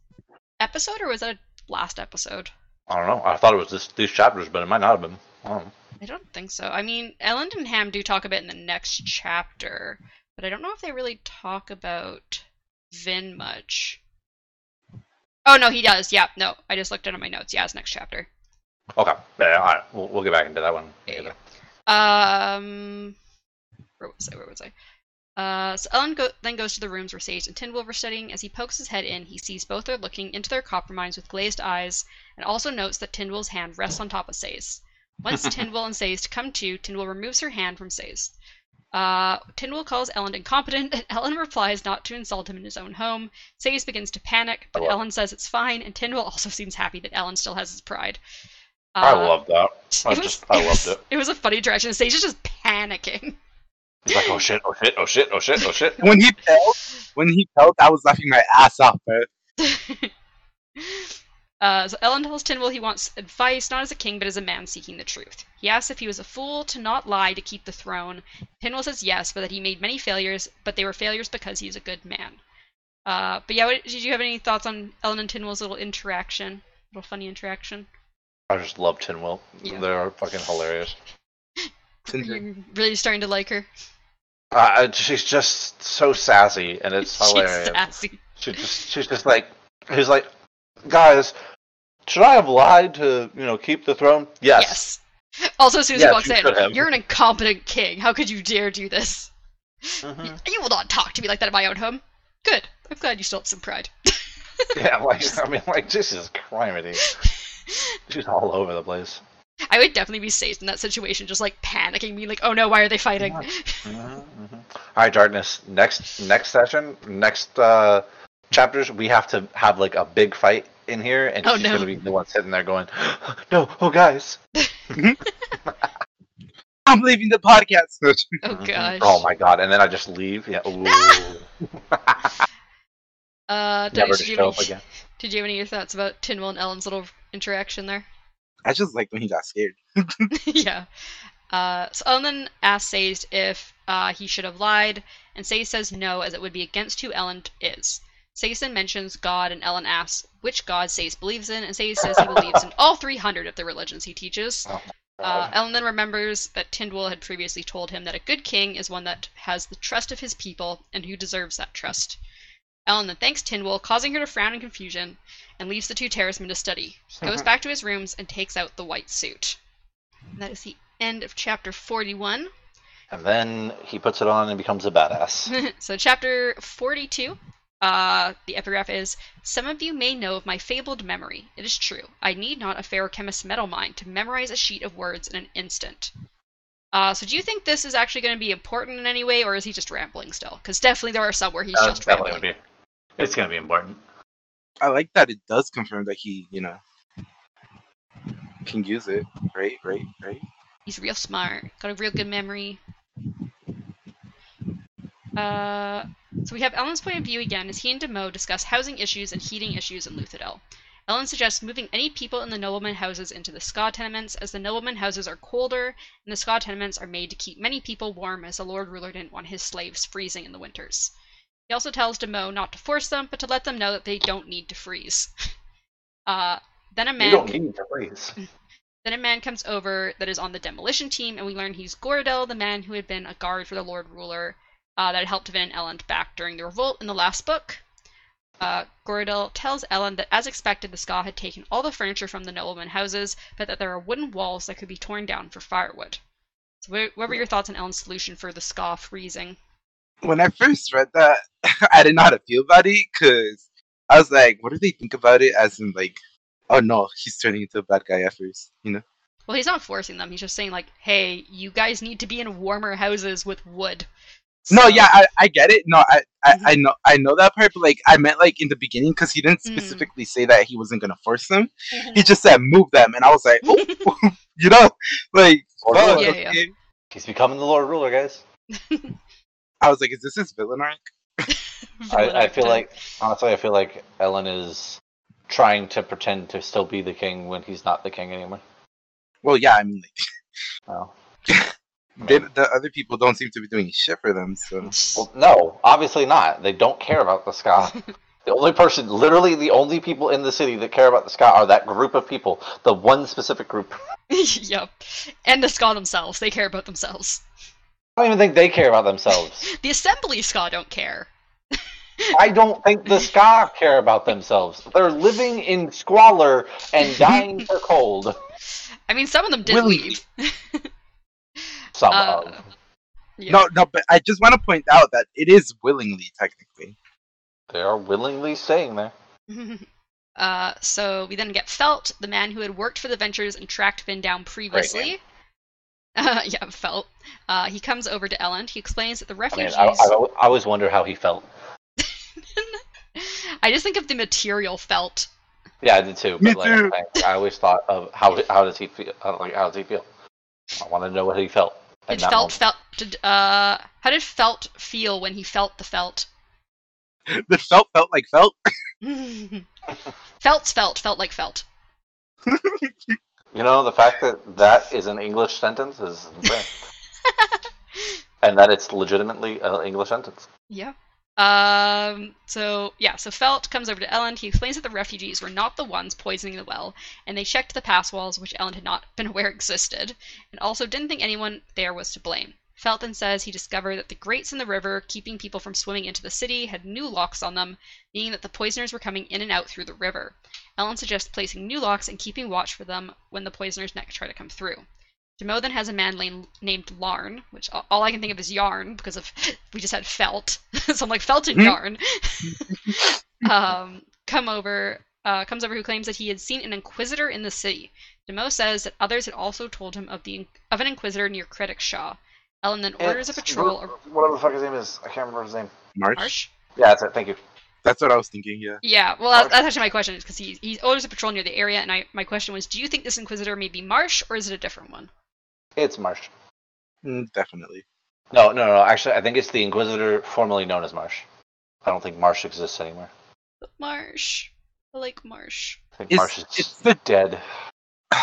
episode or was that last episode? I don't know. I thought it was this, these chapters, but it might not have been. I don't. I don't think so. I mean, Elend and Ham do talk about in the next chapter, but I don't know if they really talk about Vin much. Oh no, he does. Yeah, no, I just looked at my notes. Yeah, it's next chapter. Okay. Yeah, all right. We'll, we'll get back into that one. Yeah, later. Um, where was I? Where was I? Uh, so Elend go- then goes to the rooms where Sage and Tindwyl are studying. As he pokes his head in, he sees both are looking into their copperminds with glazed eyes, and also notes that Tindwyl's hand rests on top of Say's. Once Tindwyl and Say's come to, Tindwyl removes her hand from Say's. Uh, calls Elend incompetent, and Elend replies not to insult him in his own home. Say's begins to panic, but I Elend says it's fine, and Tindwyl also seems happy that Elend still has his pride. I Uh, love that. I it was, just- I loved was- it. It was a funny direction. Sage is just panicking. He's like, oh shit, oh shit, oh shit, oh shit, oh shit. When he felt, when he felt, I was laughing my ass off, bro. uh, so Elend tells Tindwyl he wants advice not as a king but as a man seeking the truth. He asks if he was a fool to not lie to keep the throne. Tindwyl says yes, but that he made many failures, but they were failures because he's a good man. Uh, but yeah, what, did you have any thoughts on Elend and Tindwyl's little interaction? Little funny interaction. I just love Tindwyl. Yeah. They're fucking hilarious. Tinder. You're really starting to like her. Uh, she's just so sassy, and it's She's hilarious. sassy. She just, she's just like, he's like, guys, should I have lied to, you know, keep the throne? Yes. Yes. Also, Yes, walks you in. You're an incompetent king. How could you dare do this? Mhm. You will not talk to me like that in my own home. Good. I'm glad you still have some pride. Yeah, like I mean, like Jesus Christ, she's all over the place. I would definitely be safe in that situation, just like panicking, being like, "Oh no, why are they fighting?" Mhm, mhm. All right, darkness. Next next session, next uh, chapters, we have to have like a big fight in here, and Oh, she's no. gonna be the one sitting there going, "No, oh guys." I'm leaving the podcast. oh Mhm. gosh. Oh my god! And then I just leave. Yeah. Ooh. Uh, Never to did you, show have up any, again. did you have any thoughts about Tindwyl and Elend's little interaction there? I just like when he got scared. yeah. Uh, so Elend asks Sazed if uh, he should have lied, and Sazed says no, as it would be against who Elend is. Sazed mentions God, and Elend asks which God Sazed believes in, and Sazed says he believes in all 300 of the religions he teaches. Oh, Uh, Elend then remembers that Tindwyl had previously told him that a good king is one that has the trust of his people and who deserves that trust. Elend then thanks Tindwyl, causing her to frown in confusion, and leaves the two Terrismen to study. He goes back to his rooms and takes out the white suit. And that is the end of chapter 41. and then he puts it on and becomes a badass. so, chapter 42, uh, the epigraph is Some of you may know of my fabled memory. It is true. I need not a Feruchemist's metalmind to memorize a sheet of words in an instant. Uh, so, do you think this is actually going to be important in any way, or is he just rambling still? Because definitely there are some where he's Uh, just definitely rambling. Would be. It's gonna be important. I like that it does confirm that he, you know, can use it. Right, right, right. He's real smart. Got a real good memory. Uh, so we have Elend's point of view again as he and Demoux discuss housing issues and heating issues in Luthadel. Ellen suggests moving any people in the nobleman houses into the skaa tenements, as the nobleman houses are colder, and the skaa tenements are made to keep many people warm, as the Lord Ruler didn't want his slaves freezing in the winters. He also tells Demoux not to force them, but to let them know that they don't need to freeze. Uh, then a You man. don't need to freeze. Then a man comes over that is on the demolition team, and we learn he's Goradel, the man who had been a guard for the Lord Ruler uh, that had helped Vin and Elend back during the revolt in the last book. Uh, Goradel tells Elend that, as expected, the Skaa had taken all the furniture from the nobleman houses, but that there are wooden walls that could be torn down for firewood. So, what what were your thoughts on Elend's solution for the Skaa freezing? When I first read that, I didn't know how to feel about it because I was like, what do they think about it? As in, like, oh no, he's turning into a bad guy at first, you know? Well, he's not forcing them. He's just saying, like, hey, you guys need to be in warmer houses with wood. No, yeah, I, I get it. No, I, I, Mhm. I know I know that part, but like I meant like in the beginning because he didn't Mm. specifically say that he wasn't gonna force them. He just said move them, and I was like, oh, you know, like Lord fuck, Ruler. Yeah, yeah. He's becoming the Lord Ruler, guys. I was like, is this his villain arc? Villain I, I feel like honestly, I feel like Elend is trying to pretend to still be the king when he's not the king anymore. Well, yeah, I mean, Oh. they, the other people don't seem to be doing shit for them, so Well, no, obviously not. They don't care about the skaa. the only person, literally the only people in the city that care about the skaa are that group of people, the one specific group. yep. And the Skaa themselves, they care about themselves. I don't even think they care about themselves. The Assembly Skaa don't care. I don't think the skaa care about themselves. They're living in squalor and dying for cold. I mean, some of them did Willingly. leave. Some Uh, of. Yeah. no, no. But I just want to point out that it is willingly, technically. They are willingly staying there. uh, so we then get Felt, the man who had worked for the Ventures and tracked Finn down previously. Uh, yeah, Felt. Uh, he comes over to Ellen. He explains that the I refugees. mean, I, I, I always wonder how he felt. I just think of the material Felt. Yeah, I did too. Me But like, too. I, I always thought of how how does he feel? uh, Like how does he feel? I want to know what he felt. at Did Felt moment. felt? Did, uh, how did Felt feel when he felt the Felt? The felt felt like felt. Felt's felt felt like felt. You know, the fact that that is an English sentence is insane. and that it's legitimately an English sentence. Yeah. Um. So yeah. So Felt comes over to Elend. He explains that the refugees were not the ones poisoning the well, and they checked the pass walls, which Elend had not been aware existed, and also didn't think anyone there was to blame. Felt then says he discovered that the grates in the river, keeping people from swimming into the city, had new locks on them, meaning that the poisoners were coming in and out through the river. Elend suggests placing new locks and keeping watch for them when the poisoners next try to come through. Demoux then has a man lame, named Larn, which all, all I can think of is Yarn because of we just had Felt, so I'm like Felt and Hmm. Yarn. um, come over uh, comes over who claims that he had seen an inquisitor in the city. Demoux says that others had also told him of the of an inquisitor near Kredik Shaw. Elend then orders a patrol. what- Whatever the fuck his name is. I can't remember his name. March. Marsh? Yeah, that's it. Thank you. That's what I was thinking. Yeah. Yeah, well, that's, that's actually my question, because he, he orders a patrol near the area, and I, my question was, do you think this Inquisitor may be Marsh, or is it a different one? It's Marsh. Mm, definitely. No, no, no. Actually, I think it's the Inquisitor formerly known as Marsh. I don't think Marsh exists anymore. Marsh. I like Marsh. I think It's- Marsh is it's the- dead.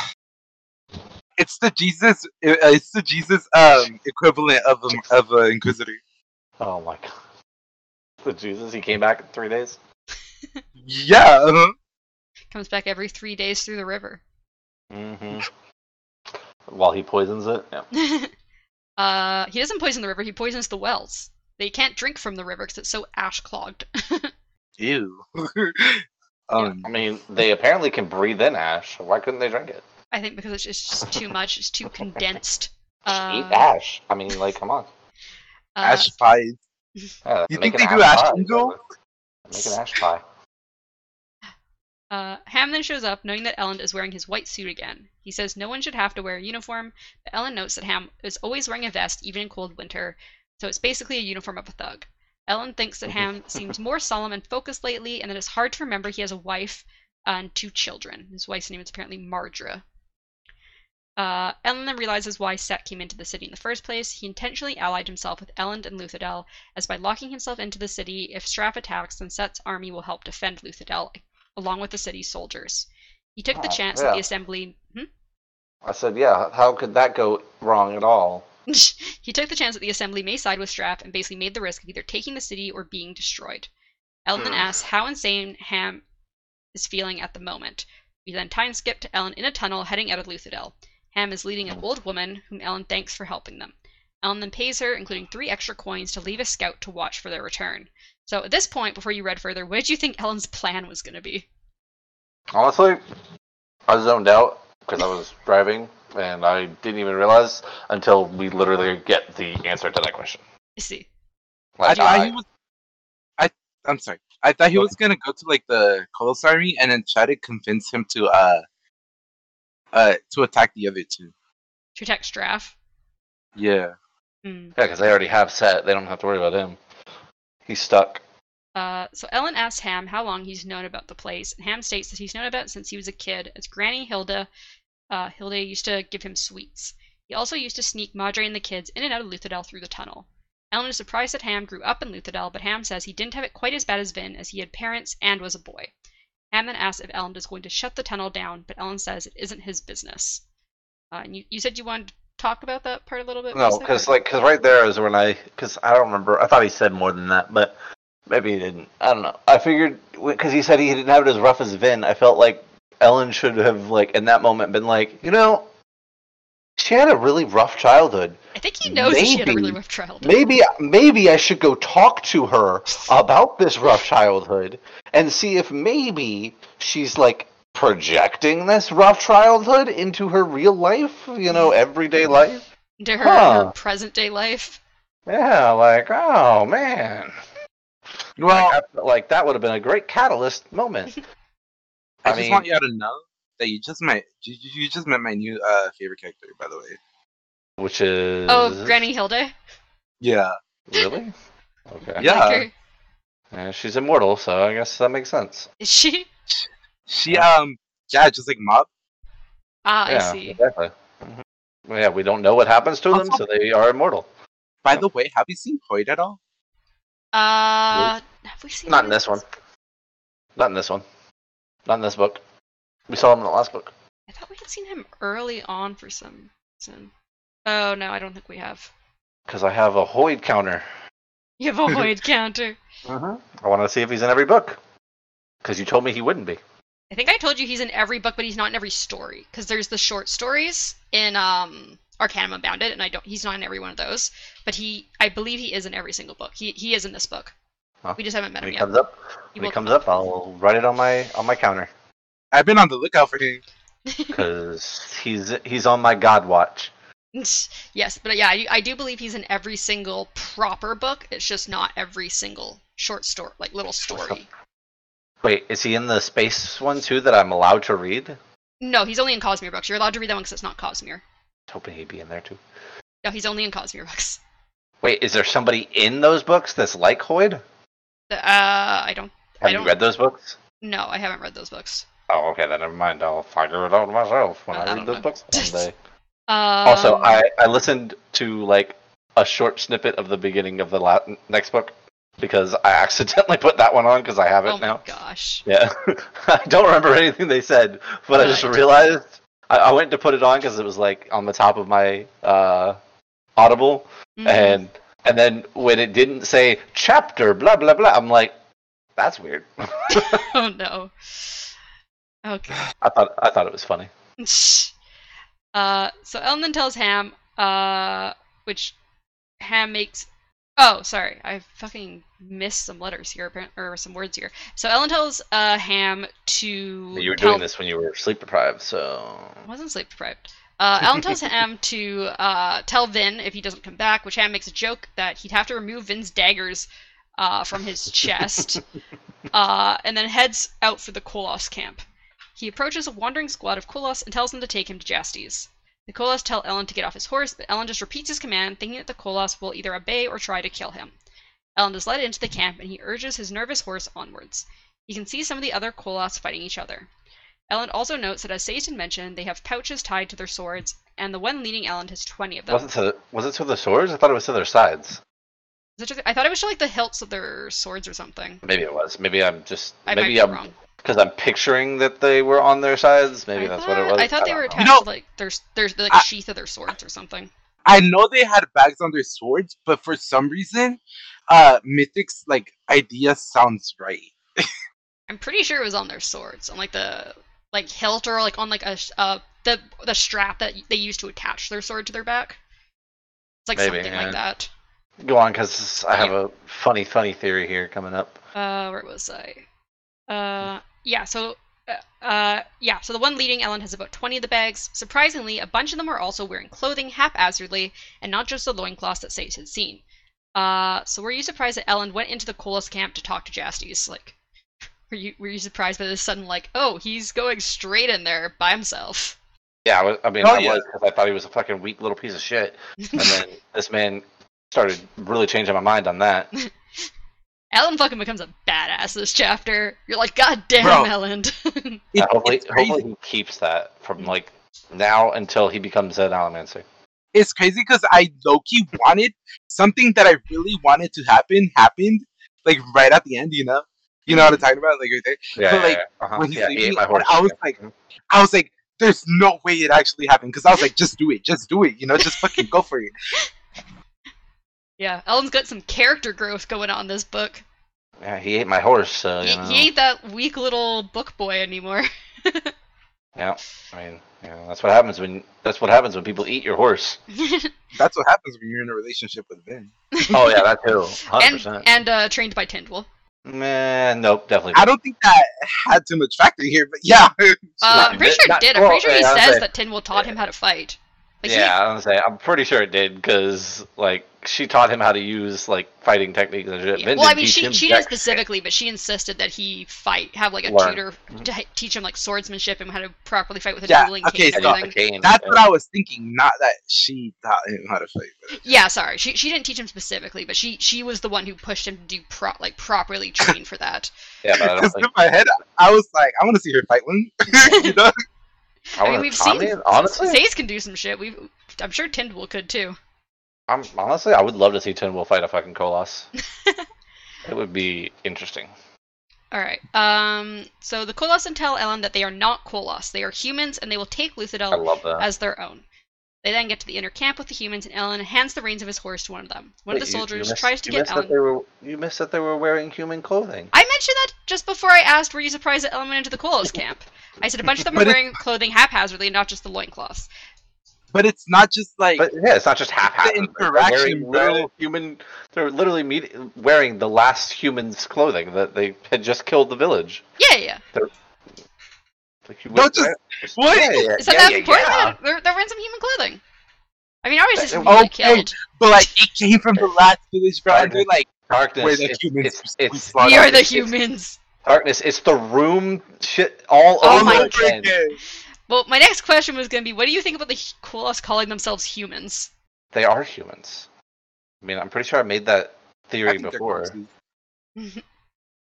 It's the Jesus. uh, It's the Jesus um equivalent of a, of an inquisitor. Oh my god. The Jesus, he came back in three days. Yeah. Uh-huh. Comes back every three days through the river. Mm-hmm. While he poisons it. Yeah. uh, he doesn't poison the river, he poisons the wells. They can't drink from the river because it's so ash clogged. Ew. um. I mean, they apparently can breathe in ash. Why couldn't they drink it? I think because it's just, too much, it's too condensed. Just eat Uh, ash. I mean, like, come on. uh, Ash pies. Yeah, You think they do ash pie. Make an ash pie. Uh, Ham then shows up, knowing that Elend is wearing his white suit again. He says no one should have to wear a uniform, but Elend notes that Ham is always wearing a vest, even in cold winter, so it's basically a uniform of a thug. Elend thinks that Ham seems more solemn and focused lately, and that it's hard to remember he has a wife and two children. His wife's name is apparently Mardra. Uh, Elend then realizes why Cett came into the city in the first place. He intentionally allied himself with Elend and Luthadel, as by locking himself into the city, if Straff attacks, then Cett's army will help defend Luthadel, along with the city's soldiers. He took the Oh, chance that the assembly. Hmm? I said, yeah, how could that go wrong at all? he took the chance that the assembly may side with Straff and basically made the risk of either taking the city or being destroyed. Elend then Hmm. asks how insane Ham is feeling at the moment. We then time skip to Elend in a tunnel heading out of Luthadel. Ham is leading an old woman, whom Elend thanks for helping them. Elend then pays her, including three extra coins, to leave a scout to watch for their return. So at this point, before you read further, what did you think Elend's plan was going to be? Honestly, I zoned out because I was driving and I didn't even realize until we literally get the answer to that question. I see. I Like, thought I- he was. I. I'm sorry. I thought he was gonna go to like the Koloss army and then try to convince him to uh. Uh, to attack the other two. To attack Straff. Yeah. Hmm. yeah, because they already have Cett. They don't have to worry about him. He's stuck. Uh, so Elend asks Ham how long he's known about the place, and Ham states that he's known about it since he was a kid, as Granny Hilda, uh, Hilda used to give him sweets. He also used to sneak Mardra and the kids in and out of Luthadel through the tunnel. Elend is surprised that Ham grew up in Luthadel, but Ham says he didn't have it quite as bad as Vin, as he had parents and was a boy. Ham then asks if Elend is going to shut the tunnel down, but Elend says it isn't his business. Uh, and you, you said you wanted to talk about that part a little bit? No, because like, because right there is when I, because I don't remember. I thought he said more than that, but maybe he didn't. I don't know. I figured because he said he didn't have it as rough as Vin. I felt like Ellen should have like in that moment been like, you know, she had a really rough childhood. I think he knows that she had a really rough childhood. Maybe maybe I should go talk to her about this rough childhood and see if maybe she's like projecting this rough childhood into her real life, you know, everyday life. Into her, Huh. her present day life. Yeah, like oh man. Well, like, I like that would have been a great catalyst moment. I, I just mean- want you to know that you just met you, you you just met my new uh favorite character, by the way. Which is Oh, Granny Hilda. Yeah. Really? Okay. Yeah. Like. Yeah, she's immortal, so I guess that makes sense. Is she? She um yeah, just like Mob. Ah, yeah, I see. exactly. Mhm. Well, yeah, we don't know what happens to them, so they are immortal. By the way, have you seen Hoid at all? Uh, have we seen Not in this one. Not in this one. Not in this book. We saw him in the last book. I thought we had seen him early on for some reason. Oh no, I don't think we have. Because I have a Hoid counter. You have a void counter. I want to see if he's in every book. Because you told me he wouldn't be. I think I told you he's in every book, but he's not in every story. Because there's the short stories in um Arcanum Unbounded, and I don't. He's not in every one of those. But he, I believe he is in every single book. He he is in this book. Huh. We just haven't met When him he yet. comes up, He when he will comes come up, I'll write it on my on my counter. I've been on the lookout for him. Because he's he's on my God watch. yes, but yeah, I, I do believe he's in every single proper book. It's just not every single short story, like little story. Wait, is he in the space one too that I'm allowed to read? No, he's only in Cosmere books. You're allowed to read that one because it's not Cosmere. I was hoping he'd be in there too. No, he's only in Cosmere books. Wait, is there somebody in those books that's like Hoid? Uh, I don't. Have I you don't- read those books? No, I haven't read those books. Oh, okay, then never mind. I'll figure it out myself when Uh, I I read don't those know. books one. Um, also, I, I listened to like a short snippet of the beginning of the la- next book because I accidentally put that one on because I have it now. Oh my now. gosh. Yeah, I don't remember anything they said, but I just Right. realized I, I went to put it on because it was like on the top of my uh, Audible, Mhm. and and then when it didn't say chapter blah blah blah, I'm like, that's weird. oh no. Okay. I thought I thought it was funny. uh, so Elend then tells Ham, uh, which Ham makes. Oh, sorry, I fucking missed some letters here, or some words here. So Elend tells uh, Ham to. You were tell- doing this when you were sleep deprived, so I wasn't sleep deprived. Uh, Elend tells Ham to uh, tell Vin if he doesn't come back, which Ham makes a joke that he'd have to remove Vin's daggers uh, from his chest, uh, and then heads out for the Koloss camp. He approaches a wandering squad of Koloss and tells them to take him to Jastes. The Koloss tell Elend to get off his horse, but Elend just repeats his command, thinking that the Koloss will either obey or try to kill him. Elend is led into the camp, and he urges his nervous horse onwards. You can see some of the other Koloss fighting each other. Elend also notes that, as Satan mentioned, they have pouches tied to their swords, and the one leading Elend has 20 of them. was it to the, was it to the swords? I thought it was to their sides. Is it to the- I thought it was to like the hilts of their swords or something. Maybe it was. Maybe I'm just I maybe be I'm wrong. Because I'm picturing that they were on their sides. Maybe I that's thought, what it was. I thought they were know. attached know- like their their like I- sheath of their swords or something. I know they had bags on their swords, but for some reason, uh, Mythic's like idea sounds right. I'm pretty sure it was on their swords, on like the like hilt or like on like a uh the the strap that they used to attach their sword to their back. It's like Maybe, something yeah. like that. Go on, because I have Yeah. a funny, funny theory here coming up. Uh, where was I? Uh, yeah. So, uh, uh, yeah. So the one leading Elend has about twenty of the bags. Surprisingly, a bunch of them are also wearing clothing haphazardly, and not just the loincloths that Sage had seen. Uh, so were you surprised that Elend went into the Koloss camp to talk to Jastes? Like, were you were you surprised by this sudden like, oh, he's going straight in there by himself? Yeah, I, was, I mean, Oh, I yeah. was because I thought he was a fucking weak little piece of shit, and then this man started really changing my mind on that. Elend fucking becomes a badass this chapter. You're like, God damn, Bro. Elend. It- Uh, hopefully, hopefully he keeps that from like now until he becomes an Allomancer. It's crazy because I Loki wanted something that I really wanted to happen happened like right at the end. You know, you know what I'm talking about, like right there. Yeah, But, like, yeah. Uh-huh. when he's yeah, he leaving, ate my horse. I was yeah. like- I was like, "There's no way it actually happened," because I was like, "Just do it, just do it," you know, just fucking go for it. yeah, Elend's got some character growth going on in this book. yeah, he ate my horse. So, you he, know. he ain't that weak little book boy anymore. Yeah, I mean, you know, that's what happens when that's what happens when people eat your horse. That's what happens when you're in a relationship with Vin. Oh yeah, that too, hundred and percent. and uh, trained by Tindwyl. Man, nope, definitely. I don't think that had too much factor here, but yeah. Uh, I'm pretty sure it did. I'm pretty sure he says that Tindwyl taught him how to fight. Like, he- yeah, I'm gonna say I'm pretty sure it did because like she taught him how to use like fighting techniques and shit. Yeah. Well, I mean, she she didn't specifically, but she insisted that he fight, have like a Learn. tutor Mhm. to h- teach him like swordsmanship and how to properly fight with a Yeah, dueling okay, cane and shit. so cane, That's yeah. what I was thinking. Not that she taught him how to fight. But Yeah, sorry, she she didn't teach him specifically, but she she was the one who pushed him to do pro like properly train for that. Yeah, but I don't Because think in my head, I was like, I want to see her fight one. you know? I, I mean, we've I seen honestly. Zaze can do some shit. We, I'm sure Tindwyl could too. I'm honestly, I would love to see Tindwyl fight a fucking Koloss. it would be interesting. All right. Um. So the Koloss tell Elend that they are not Koloss. They are humans, and they will take Luthadel as their own. They then get to the inner camp with the humans, and Elend hands the reins of his horse to one of them. One of Wait, the you- you soldiers missed- tries to you get missed Elend. That they were, you missed that they were wearing human clothing. I mentioned that just before I asked, were you surprised that Elend went into the Koloss camp? I said a bunch of them are wearing clothing haphazardly, not just the loincloths. But it's not just like But yeah, it's not just haphazard. The They're interaction, wearing bro. literal human. They're literally meet, wearing the last human's clothing that they had just killed the village. Yeah, yeah. Like you Don't would- just- Yeah, what? yeah, yeah, Is that yeah, that yeah, important? yeah. They're, they're wearing some human clothing. I mean, obviously, some Uh, people okay. killed. But like it came from the last village, bro. And they're like, Darkness. Where the it's, humans it's, we it's. We are the it's- humans. Darkness, it's the room shit all Oh over my again. Well, my next question was going to be, what do you think about the H- Koloss calling themselves humans? They are humans. I mean, I'm pretty sure I made that I theory think before.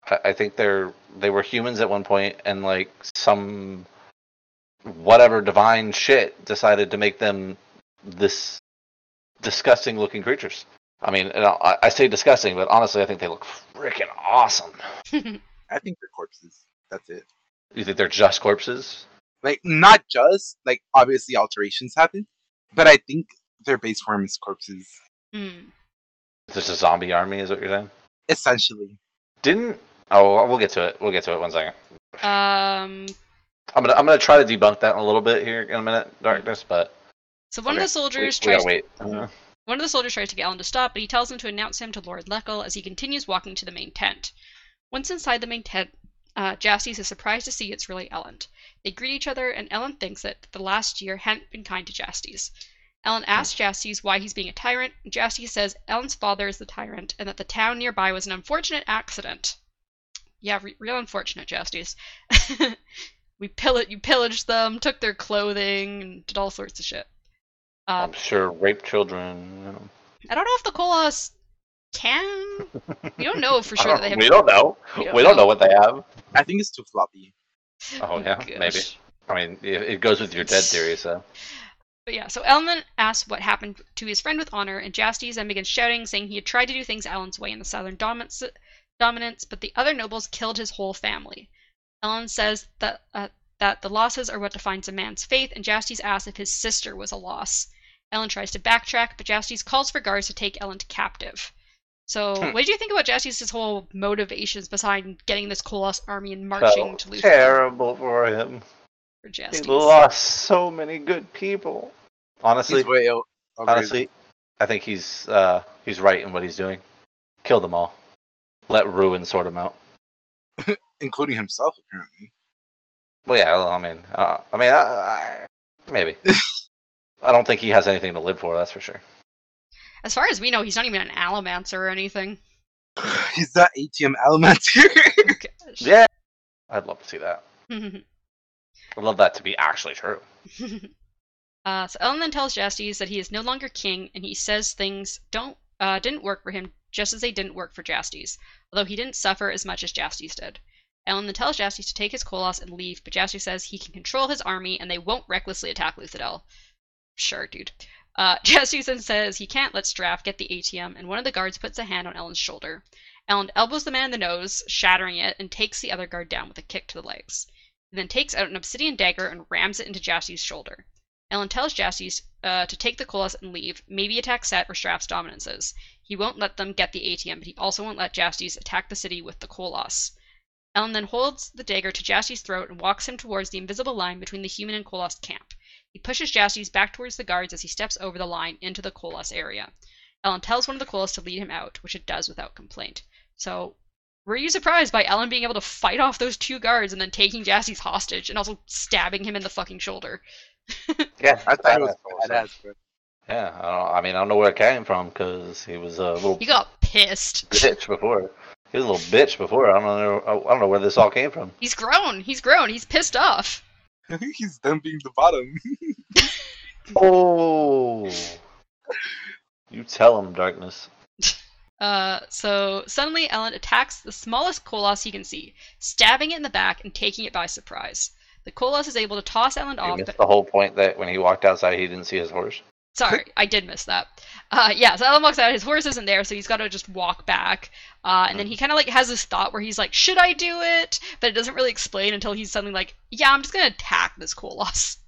corpses. I, I think they're they were humans at one point, and like some whatever divine shit decided to make them this disgusting looking creatures. I mean, and I, I say disgusting, but honestly, I think they look freaking awesome. I think they're corpses. That's it. You think they're just corpses? Like not just like obviously alterations happen, but I think their base form is corpses. Hmm. Just a zombie army, is what you're saying? Essentially. Didn't? Oh, we'll get to it. We'll get to it. One second. Um, I'm gonna I'm gonna try to debunk that in a little bit here in a minute, darkness. But so one okay, of the soldiers we, we tries gotta wait. Mhm. One of the soldiers tries to get Elend to stop, but he tells him to announce him to Lord Lekal as he continues walking to the main tent. Once inside the main tent, uh, is surprised to see it's really Elend. They greet each other, and Elend thinks that the last year hadn't been kind to Jastes. Elend asks Jastes why he's being a tyrant, and Jastes says Elend's father is the tyrant, and that the town nearby was an unfortunate accident. Yeah, re- real unfortunate, Jastes. we pillaged, you pillaged them, took their clothing, and did all sorts of shit. Uh, I'm sure rape children. You know. I don't know if the Koloss can. We don't know for sure I that they have. we don't know. we don't We don't know. know what they have. I think it's too floppy. Oh yeah, gosh. maybe. I mean, it, it goes with your dead theory, so. But yeah, so Elend asks what happened to his friend with honor, and Jastes then begins shouting, saying he had tried to do things Elend's way in the southern dominance, dominance but the other nobles killed his whole family. Elend says that uh, that the losses are what defines a man's faith, and Jastes asks if his sister was a loss. Elend tries to backtrack, but Jastes calls for guards to take Elend to captive. So, Hmm. what did you think about Jastes' whole motivations behind getting this Koloss army and marching Felt to Luthor terrible for him. for He lost so many good people. Honestly, He's way o- honestly, I think he's uh, he's right in what he's doing. Kill them all. Let ruin sort him out. including himself apparently. Well, yeah. well, I mean, uh, I mean, I, I, maybe. I don't think he has anything to live for. That's for sure. As far as we know, he's not even an Allomancer or anything. He's that atium Allomancer. Gosh. Yeah. I'd love to see that. I'd love that to be actually true. uh, so Elend then tells Jastes that he is no longer king, and he says things don't uh, didn't work for him just as they didn't work for Jastes, although he didn't suffer as much as Jastes did. Elend then tells Jastes to take his Koloss and leave, but Jastes says he can control his army and they won't recklessly attack Luthadel. Sure, dude. Uh, then says he can't let Straff get the atium, and one of the guards puts a hand on Elend's shoulder. Ellen elbows the man in the nose, shattering it, and takes the other guard down with a kick to the legs. He then takes out an obsidian dagger and rams it into Jastes' shoulder. Elend tells Jastes uh, to take the Koloss and leave, maybe attack Cett or Straff's dominances. He won't let them get the atium, but he also won't let Jastes attack the city with the Koloss. Elend then holds the dagger to Jastes' throat and walks him towards the invisible line between the human and Koloss camp. He pushes Jastes back towards the guards as he steps over the line into the Koloss area. Elend tells one of the Koloss to lead him out, which it does without complaint. So, were you surprised by Elend being able to fight off those two guards and then taking Jastes hostage and also stabbing him in the fucking shoulder? Yeah, I thought it was badass. badass, bro. Yeah, I, don't, I mean, I don't know where it came from because he was a little He got pissed. bitch before. He was a little bitch before. I don't know. I don't know where this all came from. He's grown. He's grown. He's pissed off. He's done being the bottom. Oh, you tell him, darkness. Uh, so suddenly Elend attacks the smallest Koloss he can see, stabbing it in the back and taking it by surprise. The Koloss is able to toss Elend You off, missed but the whole point that when he walked outside, he didn't see his horse. Sorry, I did miss that. Uh, yeah, so Elend walks out. His horse isn't there, so he's got to just walk back. Uh, and then he kind of like has this thought where he's like, "Should I do it?" But it doesn't really explain until he's suddenly like, "Yeah, I'm just gonna attack this Koloss."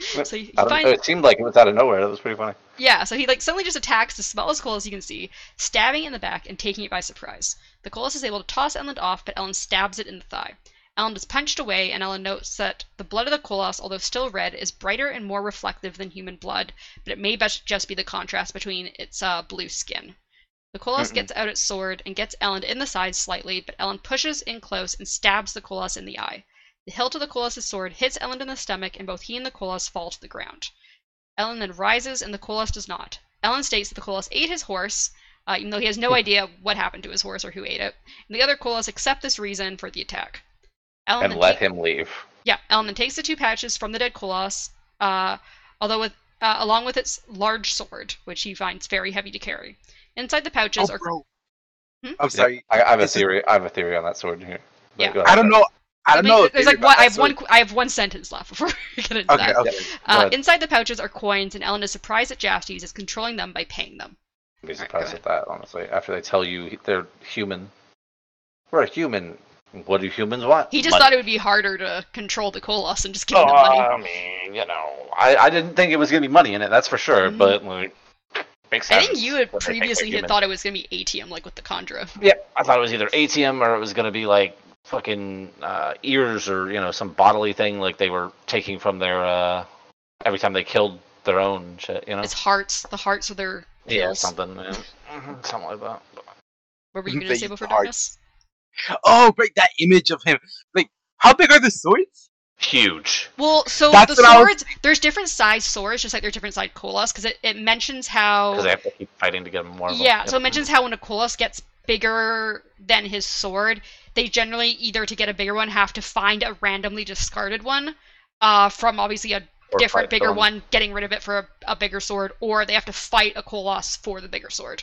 so he, he finds, it seemed like it was out of nowhere. That was pretty funny. yeah, so he like suddenly just attacks the smallest Koloss you can see, stabbing it in the back and taking it by surprise. The Koloss is able to toss Elend off, but Elend stabs it in the thigh. Elend is punched away, and Elend notes that the blood of the Koloss, although still red, is brighter and more reflective than human blood, but it may best just be the contrast between its uh, blue skin. The Koloss Mm-mm. gets out its sword and gets Elend in the side slightly, but Elend pushes in close and stabs the Koloss in the eye. The hilt of the Koloss's sword hits Elend in the stomach, and both he and the Koloss fall to the ground. Elend then rises, and the Koloss does not. Elend states that the Koloss ate his horse, uh, even though he has no idea what happened to his horse or who ate it. And the other Koloss accept this reason for the attack. Elend and let ta- him leave. Yeah, Elend then takes the two pouches from the dead Koloss, uh, although with uh, along with its large sword, which he finds very heavy to carry. Inside the pouches Oh, are bro. Hmm? I'm sorry. I, I have a It's a- theory. I have a theory on that sword here. But Yeah. I don't know. I don't mean, know. There's like what I that have one. I have one sentence left before we get into Okay, that. okay. Uh, ahead. inside the pouches are coins, and Elend is surprised that Jastes is controlling them by paying them. I'd be surprised go at that, honestly. After they tell you they're human. We're a human. What do humans want? He just Money. thought it would be harder to control the Koloss and just give Oh, them money. I mean, you know, I, I didn't think it was gonna be money in it. That's for sure. Mhm. But like, makes sense. I think you had when they think previously had thought it was gonna be atium, like with the Kandra. Yeah, I thought it was either atium or it was gonna be like fucking uh, ears or you know some bodily thing like they were taking from their uh, every time they killed their own shit. You know. It's hearts. The hearts of their yeah, something. Yeah. Mhm, something like that. What were you gonna They say before hearts. darkness? Oh, right. That image of him. Like, how big are the swords? Huge. Well, so That's the what I was- swords, there's different size swords, just like there's different size Koloss, because it, it mentions how. Because they have to keep fighting to get more. Of them. Yeah, so it mentions how when a Koloss gets bigger than his sword, they generally either to get a bigger one have to find a randomly discarded one uh, from obviously a Or different bigger them. one, getting rid of it for a, a bigger sword, or they have to fight a Koloss for the bigger sword.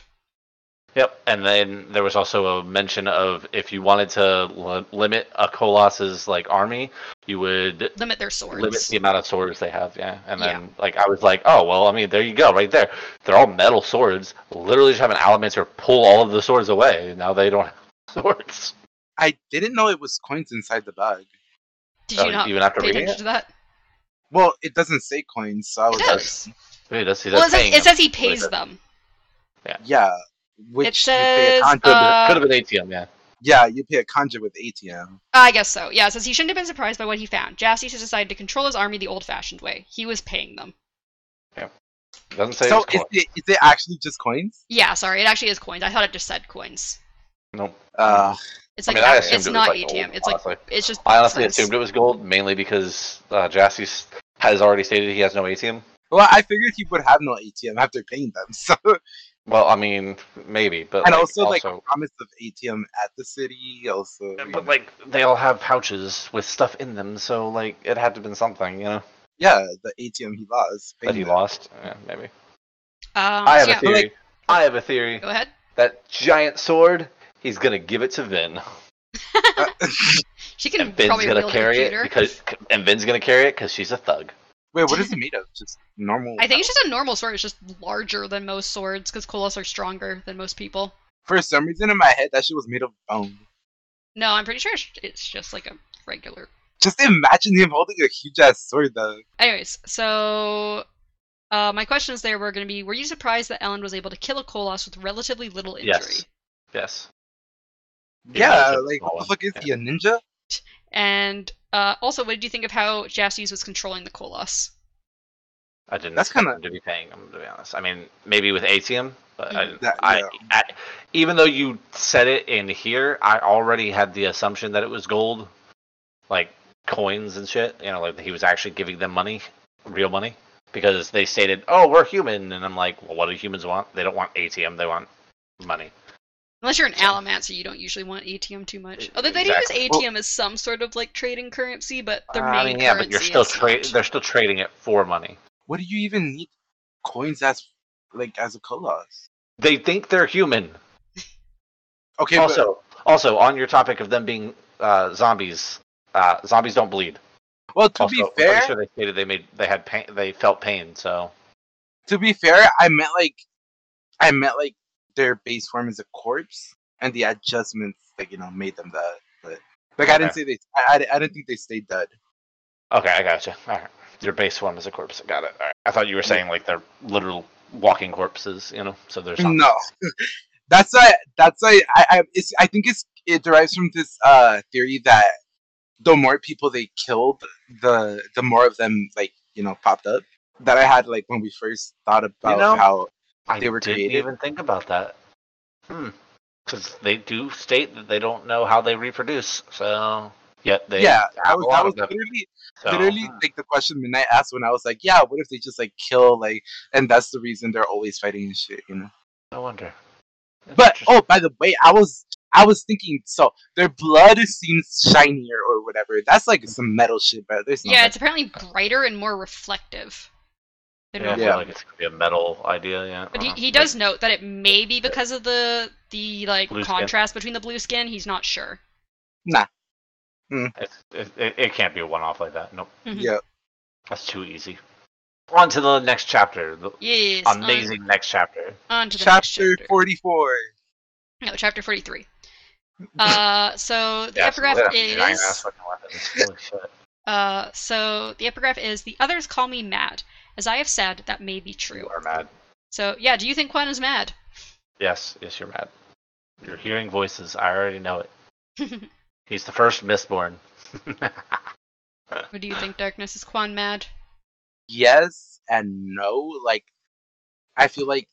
Yep, and then there was also a mention of if you wanted to li- limit a Colossus like army, you would Limit their swords. limit the amount of swords they have. Yeah, and Yeah. then like I was like, oh well, I mean there you go, right there. They're all metal swords. Literally just have an Allomancer pull all of the swords away. Now they don't have swords. I didn't know it was coins inside the bag. Did Oh, you not even after pay reading attention it? to that? Well, it doesn't say coins, so I was It like, does. Wait, that's, Well, it says, it says he pays it? them. yeah. Which It you pay a says, contra- Could have uh, been, could have been atium, yeah. yeah, you pay a Kandra with atium. I guess so. Yeah, it says he shouldn't have been surprised by what he found. Jastes has decided to control his army the old-fashioned way. He was paying them. Yeah. Doesn't say. So it was is it, is it actually just coins? Yeah, sorry, it actually is coins. I thought it just said coins. Nope. Uh, It's I like mean, I a- assumed it's it was not like atium. gold, it's like honestly. it's just. I honestly cents. assumed it was gold mainly because uh, Jastes has already stated he has no atium. well, I figured he would have no atium after paying them. So, Well, I mean, maybe, but and like, also, like also- promise of atium at the city. Also, you but know. like they all have pouches with stuff in them, so like it had to have been something, you know, yeah, the atium he lost. that he lost. Yeah, maybe. Um, I have so a yeah, theory. I have a theory. Go ahead. That giant sword, he's gonna give it to Vin, She can and Vin's probably gonna carry a it computer. because, and Vin's gonna carry it because she's a thug. Wait, what is it made of? Just normal. I think it's just a normal sword. It's just larger than most swords because Koloss are stronger than most people. For some reason in my head, that shit was made of bone. No, I'm pretty sure it's- it's just like a regular. Just imagine him holding a huge ass sword, though. Anyways, so uh, my questions there were going to be: Were you surprised that Elend was able to kill a Kolos with relatively little injury? Yes. Yes. Yeah, it's a like what the fuck is one, he a ninja? And uh, also, what did you think of how Jastes was controlling the Koloss? I didn't. That's expect kinda- him to be paying him. To be honest, I mean, maybe with atium, but I, Mhm. That- I, yeah. I, even though you said it in here, I already had the assumption that it was gold, like coins and shit. You know, like he was actually giving them money, real money, because they stated, "Oh, we're human," and I'm like, "Well, what do humans want? They don't want atium. They want money." Unless you're an So- Allomancer, you don't usually want atium too much. Although they exactly. do use atium as some sort of like trading currency, but their main I mean, yeah, but you're still is trading. They're still trading it for money. What do you even need coins as like as a Koloss? They think they're human. Okay, but also, also on your topic of them being uh, zombies, uh, zombies don't bleed. well, to also, be I'm fair, pretty sure they stated they made they had pain, they felt pain. So to be fair, I meant like, I meant like their base form is a corpse, and the adjustments like you know made them that. But like I didn't say they, I, I, didn't think they stayed dead. okay, I gotcha. All right, your base form is a corpse. I got it. All right. I thought you were saying like they're literal walking corpses. You know, so there's not. No, that's why. That's why I. I, it's, I think it's it derives from this uh theory that the more people they killed, the the more of them like you know popped up. That I had like when we first thought about know, how I they were didn't created. even think about that. Hmm. Because they do state that they don't know how they reproduce. So yet they yeah, I was a that was of them. literally So, literally like the question Midnight asked when I was like, yeah, what if they just like kill like, and that's the reason they're always fighting and shit, you know? no wonder. But oh, by the way, I was I was thinking so their blood seems shinier or whatever. That's like some metal shit, but there's no Yeah, metal. it's apparently brighter and more reflective. Than yeah, normal. Yeah. like it's gonna be a metal idea. Yeah. But he, uh-huh. he does note that it may be because of the the like Blue skin. contrast between the blue skin. He's not sure. It's, it, it, it can't be a one-off like that. Nope, Mhm. Yeah. that's too easy. On to the next chapter. The Yes. on- amazing next chapter. On, to the next Chapter chapter. forty four. No, chapter forty-three. Uh, so the Yeah, epigraph so they have giant ass is. Holy shit. Uh, so the epigraph is the others call me mad. As I have said, that may be true. You true. are mad. So yeah, do you think Kwaan is mad? Yes, yes, you're mad. You're hearing voices. I already know it. He's the first Mistborn. what do you think, Darkness? Is Kwaan mad? Yes and no. Like I feel like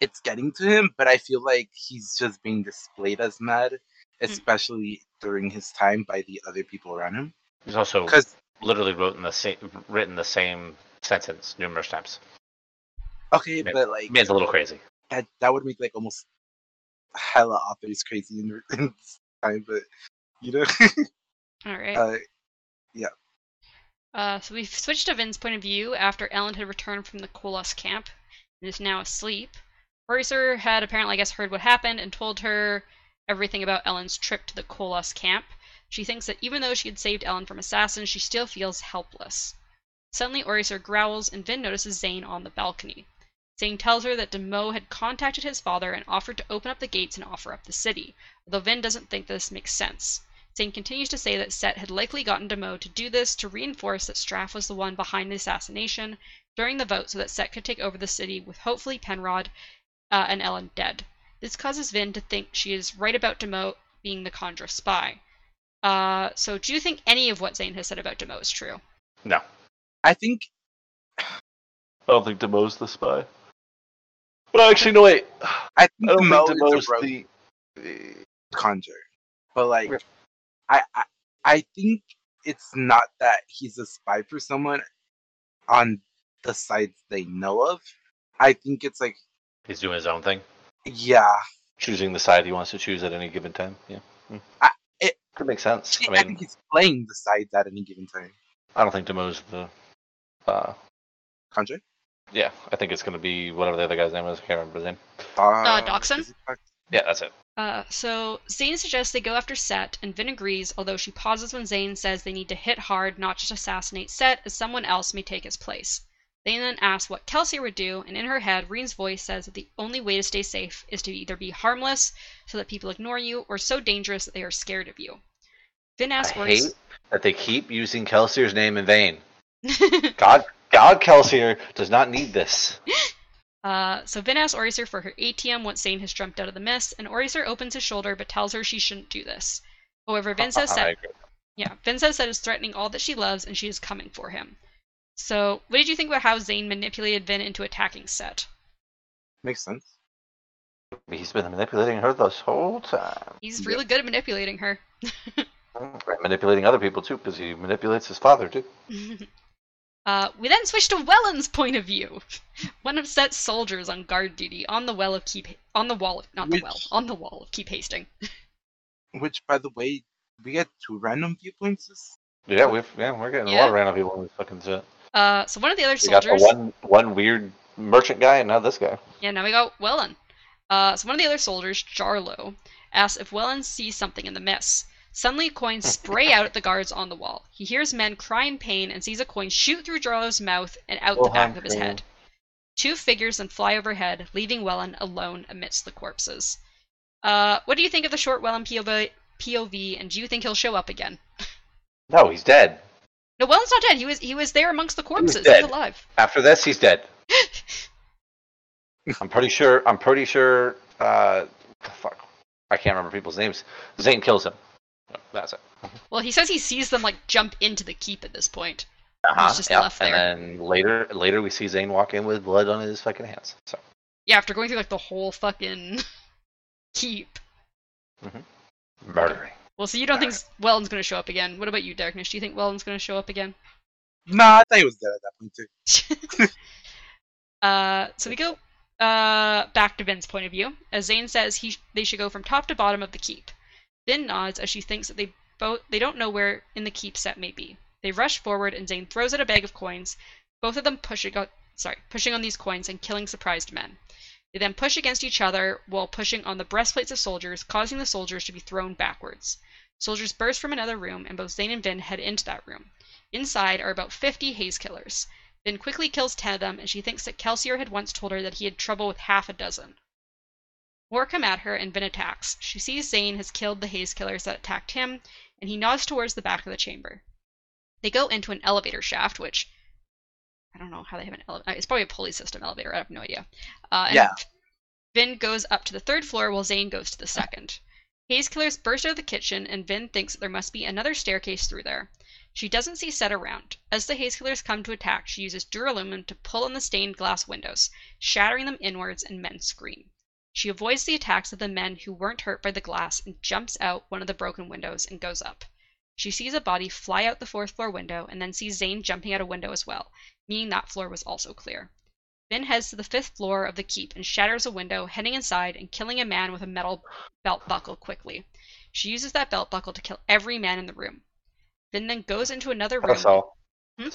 it's getting to him, but I feel like he's just being displayed as mad, hmm. especially during his time by the other people around him. He's also Because literally wrote in the same, written the same sentence numerous times. okay, Man- but like Man's a little crazy. that that would make like almost hella authors crazy in, in time, but you know, All right. uh, Uh, so we've switched to Vin's point of view after Elend had returned from the Koloss camp and is now asleep. OreSeur had apparently, I guess, heard what happened and told her everything about Elend's trip to the Koloss camp. She thinks that even though she had saved Elend from assassins, she still feels helpless. Suddenly, OreSeur growls and Vin notices Zane on the balcony. Zane tells her that Demoux had contacted his father and offered to open up the gates and offer up the city, although Vin doesn't think this makes sense. Zane continues to say that Cett had likely gotten Demoux to do this to reinforce that Straff was the one behind the assassination during the vote so that Cett could take over the city with hopefully Penrod uh, and Elend dead. This causes Vin to think she is right about Demoux being the Kandra spy. Uh, so do you think any of what Zane has said about Demoux is true? No. I think I don't think Demoux's the spy. But actually, no, wait. I think I don't Mo think Demoux's a rogue the. Kandra, but like, Yeah. I, I I think it's not that he's a spy for someone on the sides they know of. I think it's like, He's doing his own thing, yeah, choosing the side he wants to choose at any given time. Yeah. Hmm. I- it- could make sense. I, I think he's playing the sides at any given time. I don't think Demoux's the. Uh, Kandra. yeah, I think it's going to be whatever the other guy's name is. I can't remember his name. Uh, Dockson? is Yeah, that's it. Uh, so Zane suggests they go after Cett, and Vin agrees, although she pauses when Zane says they need to hit hard, not just assassinate Cett, as someone else may take his place. Zane then asks what Kelsier would do, and in her head, Reen's voice says that the only way to stay safe is to either be harmless, so that people ignore you, or so dangerous that they are scared of you. Vin asks I asks hate that they keep using Kelsier's name in vain. God, God, Kelsier does not need this. Uh, so Vin asks OreSeur for her atium once Zane has jumped out of the mist, and OreSeur opens his shoulder but tells her she shouldn't do this. However, Vin says I Cett. Yeah, Vin says that is threatening all that she loves and she is coming for him. So, what did you think about how Zane manipulated Vin into attacking Cett? Makes sense. He's been manipulating her this whole time. He's Yep. really good at manipulating her. Manipulating other people too, because he manipulates his father too. Uh, we then switch to Welland's point of view. One of Cett's soldiers on guard duty on the well of Keep on the wall, not the well, on the wall of Keep Hasting. Which, by the way, we get two random viewpoints. this- Yeah, we've yeah, we're getting a lot of random people in this fucking shit. Uh, so one of the other We got the soldiers. one one weird merchant guy, and now this guy. Yeah, now we got Welland. Uh, so one of the other soldiers, Jarlo, asks if Welland sees something in the mist. Suddenly, coins spray out at the guards on the wall. He hears men cry in pain and sees a coin shoot through Jarlo's mouth and out the back of his head. Two figures then fly overhead, leaving Welland alone amidst the corpses. Uh, what do you think of the short Welland POV, POV, and do you think he'll show up again? No, he's dead. No, Welland's not dead. He was he was there amongst the corpses. He's dead. alive. After this, he's dead. I'm pretty sure. I'm pretty sure. Uh, fuck, I can't remember people's names. Zane kills him. That's it. well, he says he sees them like jump into the keep at this point. Uh-huh, just yeah. left and then later, later we see Zane walk in with blood on his fucking hands. So Yeah, after going through like the whole fucking keep. murdering. Well, so you don't think Welland's gonna show up again? What about you, Darkness? Do you think Welland's gonna show up again? Nah, I thought he was dead at that point too. uh, so we go uh, back to Vin's point of view, as Zane says he sh- they should go from top to bottom of the keep. Vin nods as she thinks that they both they don't know where in the keep Cett may be. They rush forward and Zane throws out a bag of coins, both of them pushing out, sorry, pushing on these coins and killing surprised men. They then push against each other while pushing on the breastplates of soldiers, causing the soldiers to be thrown backwards. Soldiers burst from another room, and both Zane and Vin head into that room. Inside are about 50 haze killers. Vin quickly kills 10 of them, and she thinks that Kelsier had once told her that he had trouble with half a dozen. More come at her, and Vin attacks. She sees Zane has killed the haze killers that attacked him, and he nods towards the back of the chamber. They go into an elevator shaft, which I don't know how they have an elevator. It's probably a pulley system elevator. I have no idea. Uh, and Yeah. Vin goes up to the third floor while Zane goes to the second. Haze killers burst out of the kitchen, and Vin thinks that there must be another staircase through there. She doesn't see Cett around. As the haze killers come to attack, she uses duralumin to pull on the stained glass windows, shattering them inwards, and men scream. She avoids the attacks of the men who weren't hurt by the glass and jumps out one of the broken windows and goes up. She sees a body fly out the fourth floor window and then sees Zane jumping out a window as well, meaning that floor was also clear. Vin heads to the fifth floor of the keep and shatters a window, heading inside and killing a man with a metal belt buckle quickly. She uses that belt buckle to kill every man in the room. Vin then goes into another room. Buzzsaw. Hmm?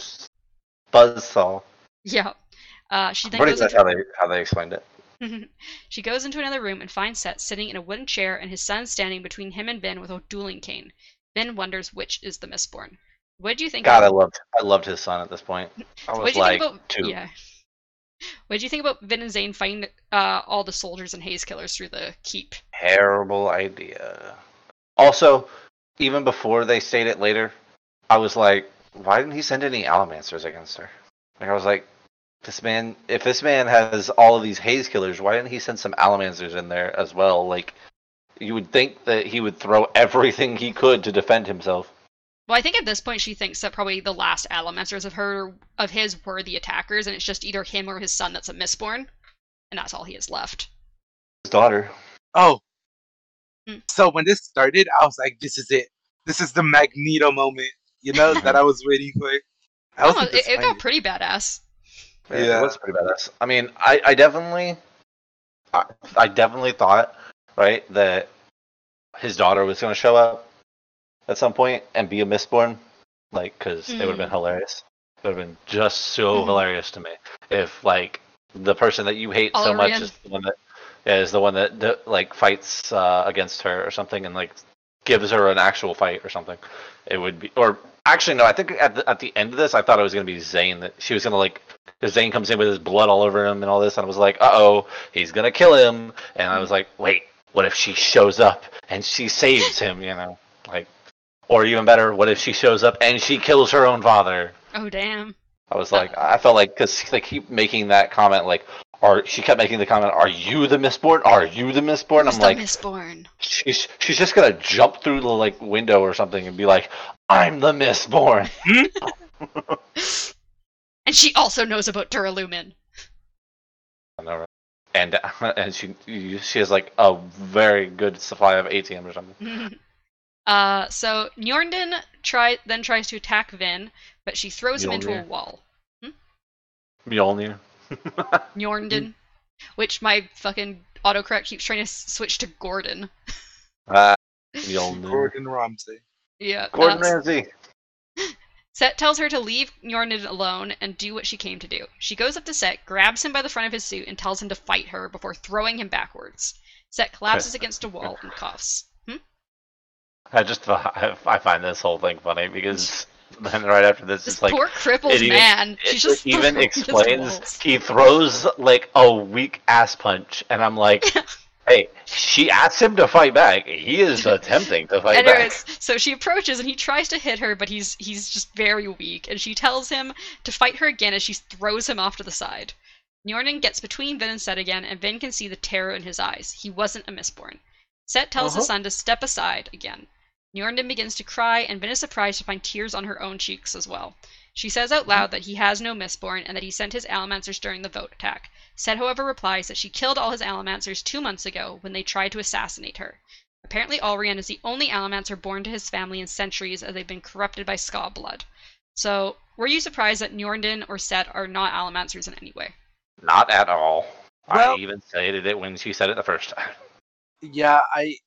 Buzzsaw. Yeah. Uh, she then pretty goes sure into how they how they explained it. she goes into another room and finds Cett sitting in a wooden chair and his son standing between him and Vin with a dueling cane. Vin wonders which is the Mistborn. What do you think? God, I loved I loved his son at this point. I what was do you like think about? two. Yeah. What do you think about Vin and Zane fighting uh, all the soldiers and haze killers through the keep? Terrible idea. Also, even before they state it later, I was like, why didn't he send any Allomancers against her? Like I was like, this man if this man has all of these haze killers, why didn't he send some Allomancers in there as well? Like you would think that he would throw everything he could to defend himself. Well, I think at this point she thinks that probably the last Allomancers of her of his were the attackers, and it's just either him or his son that's a Mistborn, and that's all he has left. His daughter. Oh. Hmm. So when this started, I was like, this is it. This is the Magneto moment, you know, that I was waiting for. I was Oh, it, it got pretty badass. Yeah, Yeah. it was pretty badass. I mean, I, I definitely, I, I definitely thought, right, that his daughter was going to show up at some point and be a Mistborn, like, because it would have been Mm. hilarious. It would have been just so Mhm. hilarious to me if, like, the person that you hate so much is the one that yeah, is the one that, that like fights uh, against her or something and like gives her an actual fight or something. It would be, or actually no, I think at the, at the end of this, I thought it was gonna be Zane that she was gonna like, because Zane comes in with his blood all over him and all this, and I was like, uh oh, he's gonna kill him, and I was like, wait, what if she shows up and she saves him, you know, like, or even better, what if she shows up and she kills her own father? Oh damn. I was like, I felt like because they keep making that comment, like, are she kept making the comment, "Are you the Mistborn? Are you the Mistborn?" Who's I'm the like, Mistborn? she's she's just gonna jump through the like window or something and be like, "I'm the Mistborn." And she also knows about Duralumin. I know, right? And and she she has like a very good supply of atium or something. uh, so Gneorndin try then tries to attack Vin, but she throws him into a Mjolnir. wall. Mjolnir. Gneorndin, which my fucking autocorrect keeps trying to s- switch to Gordon. Ah, Mjolnir. Gordon Ramsay. Yeah. Gordon uh, Ramsay. Cett tells her to leave Gneorndin alone and do what she came to do. She goes up to Cett, grabs him by the front of his suit, and tells him to fight her before throwing him backwards. Cett collapses against a wall and coughs. Hmm? I just I, I find this whole thing funny because then right after this, This it's like poor crippled it even- man. it She's just even explains he throws like a weak ass punch, and I'm like, hey, she asks him to fight back. He is attempting to fight back. So she approaches and he tries to hit her, but he's he's just very weak. And she tells him to fight her again as she throws him off to the side. Gneorndin gets between Vin and Cett again, and Vin can see the terror in his eyes. He wasn't a Mistborn. Cett tells his Uh-huh. son to step aside again. Gneorndin begins to cry, and Vin is surprised to find tears on her own cheeks as well. She says out loud that he has no Mistborn and that he sent his Allomancers during the vote attack. Cett, however, replies that she killed all his Allomancers two months ago when they tried to assassinate her. Apparently, Allrianne is the only Allomancer born to his family in centuries as they've been corrupted by skaa blood. So, were you surprised that Gneorndin or Cett are not Allomancers in any way? Not at all. Well- I even stated it when she said it the first time. Yeah, I,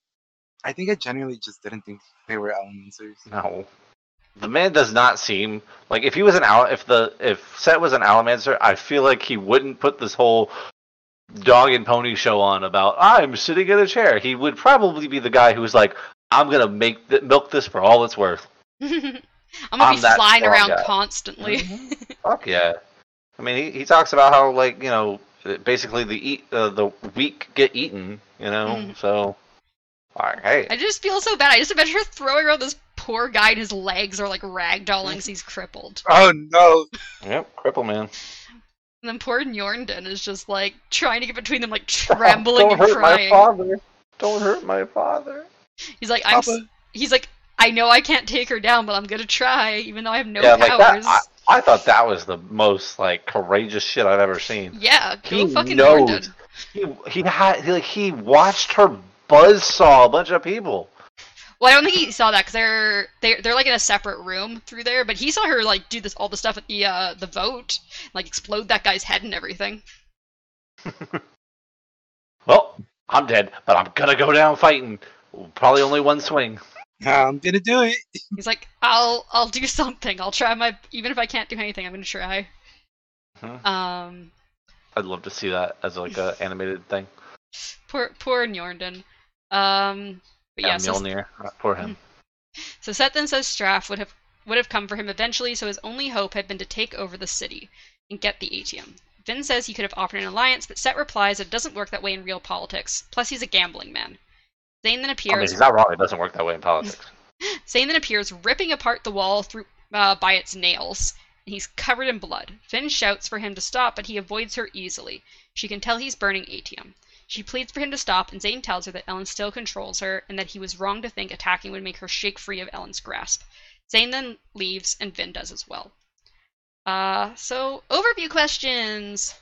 I think I genuinely just didn't think they were elementers. No. The man does not seem like if he was an Al if the if Cett was an Allomancer, I feel like he wouldn't put this whole dog and pony show on about I'm sitting in a chair. He would probably be the guy who's like, I'm gonna make th- milk this for all it's worth. I'm I'm gonna be that flying around guy. constantly. Fuck yeah. I mean, he, he talks about how like you know basically the eat uh, the weak get eaten. You know, Mhm. so like hey, I just feel so bad. I just imagine her throwing around this poor guy and his legs are like ragdolling 'cause he's crippled. Oh no! yep, cripple man. And then poor Gneorndin is just like trying to get between them, like trembling Don't and hurt crying. my father. Don't hurt my father. He's like, I'm. Papa. He's like, I know I can't take her down, but I'm gonna try, even though I have no yeah, like that. I, I thought that was the most like courageous shit I've ever seen. yeah, go He fucking knows. Gneorndin. He he had he, like he watched her buzzsaw a bunch of people. Well, I don't think he saw that because they're they're they're like in a separate room through there. But he saw her like do this all the stuff at the uh the vote, like explode that guy's head and everything. Well, I'm dead, but I'm gonna go down fighting. Probably only one swing. I'm gonna do it. He's like, I'll I'll do something. I'll try my even if I can't do anything, I'm gonna try. Um, I'd love to see that as like a animated thing. poor poor Gneorndin. Um, but yeah, Yeah, so, Mjolnir. uh, For him. so Cett then says Straff would have would have come for him eventually, so his only hope had been to take over the city and get the atium. Vin says he could have offered an alliance, but Cett replies it doesn't work that way in real politics. Plus, he's a gambling man. Zane then I mean, appears. he's not wrong. It doesn't work that way in politics. Zane then appears, ripping apart the wall through uh, by its nails. And he's covered in blood. Vin shouts for him to stop, but he avoids her easily. She can tell he's burning Atium. She pleads for him to stop, and Zane tells her that Elend still controls her, and that he was wrong to think attacking would make her shake free of Elend's grasp. Zane then leaves, and Vin does as well. Uh, so overview questions.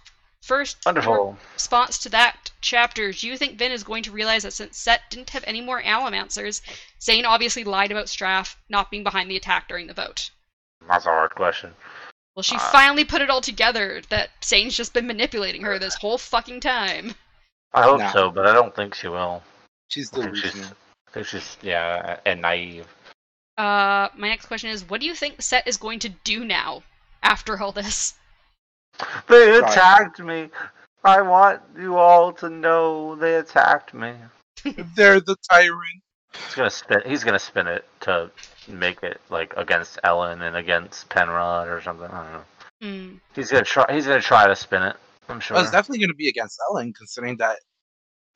First, Wonderful. response to that chapter, do you think Vin is going to realize that since Cett didn't have any more Allomancers, Zane obviously lied about Straff not being behind the attack during the vote? That's a hard question. Well, she Uh, finally put it all together that Zane's just been manipulating her this whole fucking time. I hope No. so, but I don't think she will. She's I think she's, delusional. I think she's yeah, and naive. Uh, my next question is, what do you think Cett is going to do now after all this? They attacked me. I want you all to know they attacked me. They're the tyrant. He's gonna spin. He's gonna spin it to make it like against Elend and against Penrod or something. I don't know. Hmm. He's gonna try. He's gonna try to spin it. I'm sure. Well, it's definitely gonna be against Elend, considering that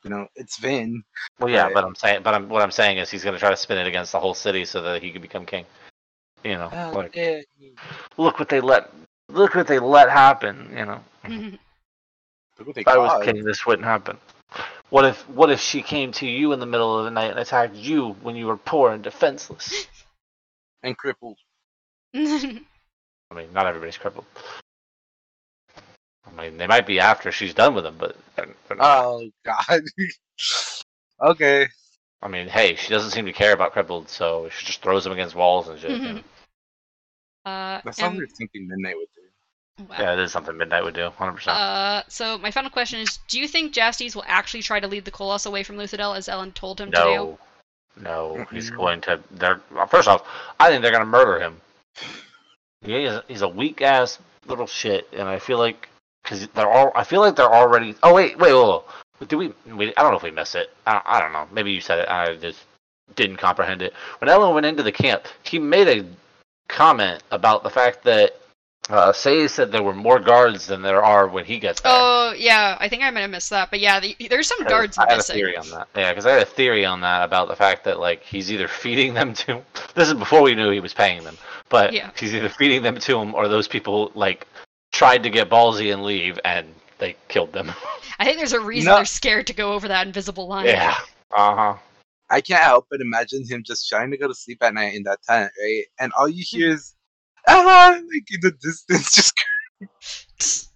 you know it's Vin. well, yeah, right. but I'm saying, but I'm what I'm saying is he's gonna try to spin it against the whole city so that he can become king. You know, Oh, like yeah. look what they let. Look what they let happen. You know. Look what they If I was king, this wouldn't happen. What if what if she came to you in the middle of the night and attacked you when you were poor and defenseless? and crippled. I mean, not everybody's crippled. I mean, they might be after she's done with them, but they're, they're not. Oh God. okay. I mean, hey, she doesn't seem to care about crippled, so she just throws them against walls and shit. you know? uh, That's and- something something Midnight would do. wow. Yeah, it is something Midnight would do, 100%. Uh, so my final question is: Do you think Jastes will actually try to lead the Colossus away from Luthadel as Elend told him to do? no, no, he's going to. They're well, first off, I think they're going to murder him. He is, he's a weak ass little shit, and I feel like because they're all. I feel like they're already. Oh wait, wait, wait. wait. Do we, we? I don't know if we missed it. I, I don't know. Maybe you said it. I just didn't comprehend it. When Elend went into the camp, he made a comment about the fact that uh, Say said there were more guards than there are when he gets there. Oh yeah, I think I might have missed that, but yeah, the, there's some guards I had missing. a theory on that. Yeah, because I had a theory on that about the fact that like he's either feeding them to. This is before we knew he was paying them, but Yeah. he's either feeding them to him or those people like tried to get ballsy and leave and they killed them. I think there's a reason No. they're scared to go over that invisible line. yeah. Uh huh. I can't help but imagine him just trying to go to sleep at night in that tent, right? And all you hear is ah, like in the distance, just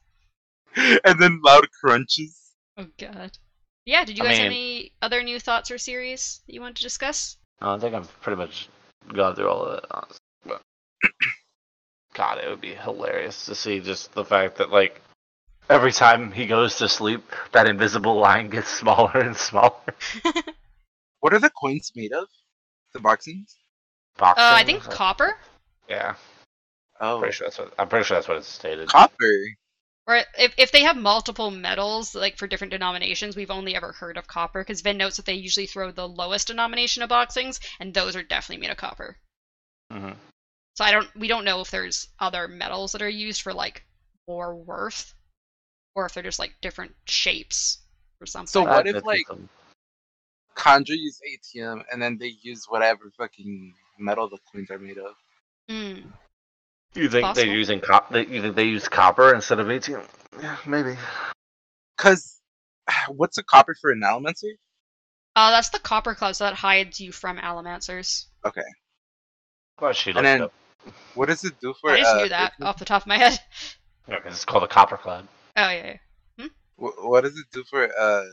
and then loud crunches. Oh god. Yeah. Did you I guys have any other new thoughts or series that you want to discuss? I think I've pretty much gone through all of it. honestly, But God, it would be hilarious to see just the fact that like Every time he goes to sleep, that invisible line gets smaller and smaller. What are the coins made of? The boxings? Boxing, Uh, I think so- copper, Yeah, Oh, pretty sure that's what I'm pretty sure that's what it's stated. copper. or if if they have multiple metals like for different denominations, we've only ever heard of copper because Vin notes that they usually throw the lowest denomination of boxings, and those are definitely made of copper. hmm So I don't we don't know if there's other metals that are used for like more worth, or if they're just like different shapes or something. So what if, like- some- Kandra use atium and then they use whatever fucking metal the coins are made of. Hmm. You think Possible. they're using cop? They, you think they use copper instead of atium? Yeah, maybe. Cause what's a copper for an Allomancer? Uh, that's the copper cloud, so that hides you from Allomancers. Okay. Well, she And then- up. What does it do for? I just uh, knew that off the top of my head. Yeah, 'cause it's called a copper cloud. Oh yeah, yeah. Wh- What does it do for uh,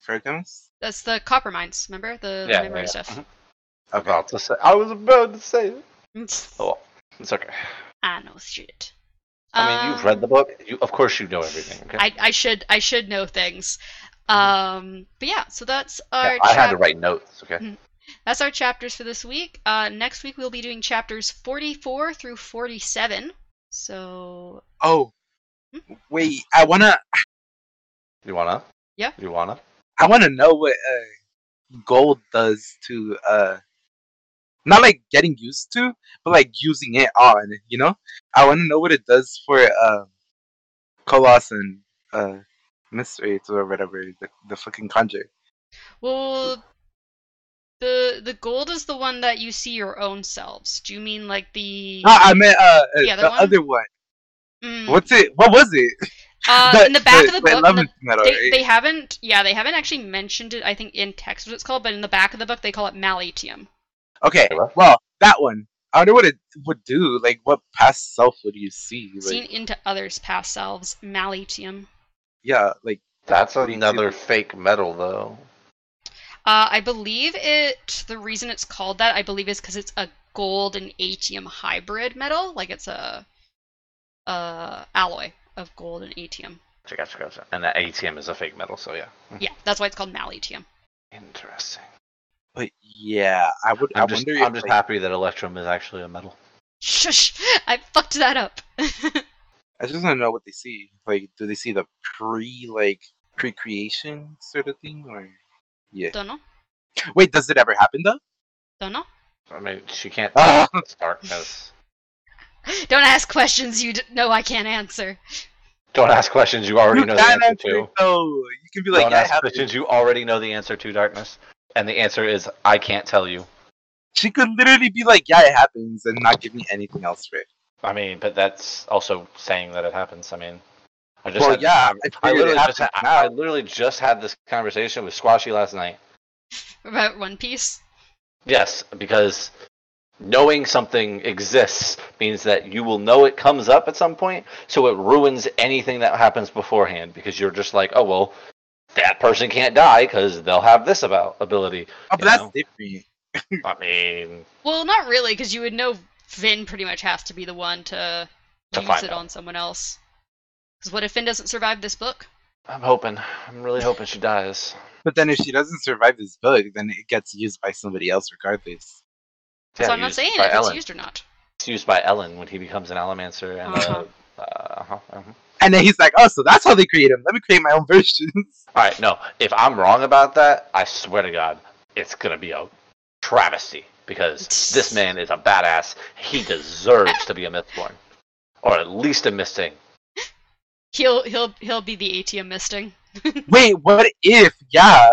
Fergus? That's the copperminds. Remember the, the Yeah, memory yeah, stuff. mhm. Okay. About to say. I was about to say. it. Mm, Oh, it's okay. I know shit. I mean, you've Um, read the book. You, of course, you know everything. Okay. I, I should I should know things. Um, but yeah, so that's our Yeah, I had to write notes. Okay. That's our chapters for this week. Uh, next week we'll be doing chapters 44 through 47. So Oh, Hmm? wait. I wanna. You wanna? Yeah. You wanna? I wanna know what uh, gold does to uh, not like getting used to, but like using it on. You know, I wanna know what it does for uh, Colossus and uh, Mystery or whatever the, the fucking Kandra. well, the the gold is the one that you see your own selves. Do you mean like the? No, I meant uh, uh, The other the one? other one. Mm, What's it? What was it? uh, in the back of the book, the- metal, they, right? they haven't yeah they haven't actually mentioned it i think in text what it's called but in the back of the book they call it malatium Okay, well, that one. I wonder what it would do. Like, what past self would you see? Like, seen into others past selves malatium yeah, like, That's What do you another fake metal, though. Uh, i believe it the reason it's called that i believe is because it's a gold and atium hybrid metal like it's a uh alloy of gold and atium Gotcha, gotcha, gotcha. And that atium is a fake metal, so yeah. yeah that's why it's called malatium Interesting. but yeah, I would. I I'm just, I'm just like, happy that Electrum is actually a metal. shush i fucked that up I just want to know what they see. Like, do they see the pre, like, pre-creation sort of thing, or yeah? don't know Wait, does it ever happen though? don't know I mean, she can't Ah. start because. don't ask questions you d- know i can't answer Don't ask questions you already You know the answer answer to. it, though. You can be like, Don't yeah, it ask happened. questions you already know the answer to, Darkness. And the answer is, I can't tell you. She could literally be like, yeah, it happens, and not give me anything else for it. I mean, but that's also saying that it happens. I mean, I just Well, had, yeah, I, I I figured it literally just had, now. I literally just had this conversation with Squashy last night. about one piece Yes, because knowing something exists means that you will know it comes up at some point, so it ruins anything that happens beforehand because you're just like, oh well, that person can't die because they'll have this about ability. Oh, but that's know? different. I mean, Well, not really, because you would know Vin pretty much has to be the one to, To use it out. on someone else. Because what if Vin doesn't survive this book? I'm hoping, I'm really hoping she dies. But then if she doesn't survive this book, then it gets used by somebody else regardless. So Yeah, I'm not saying if Elend. it's used or not. It's used by Elend when he becomes an Allomancer, and Uh-huh. uh, uh, uh-huh, uh-huh. And then he's like, oh, so that's how they create him. Let me create my own versions. All right, no. If I'm wrong about that, I swear to God, it's gonna be a travesty because this man is a badass. He deserves to be a Mythborn, or at least a Misting. He'll he'll he'll be the atium misting. Wait, what if? Yeah.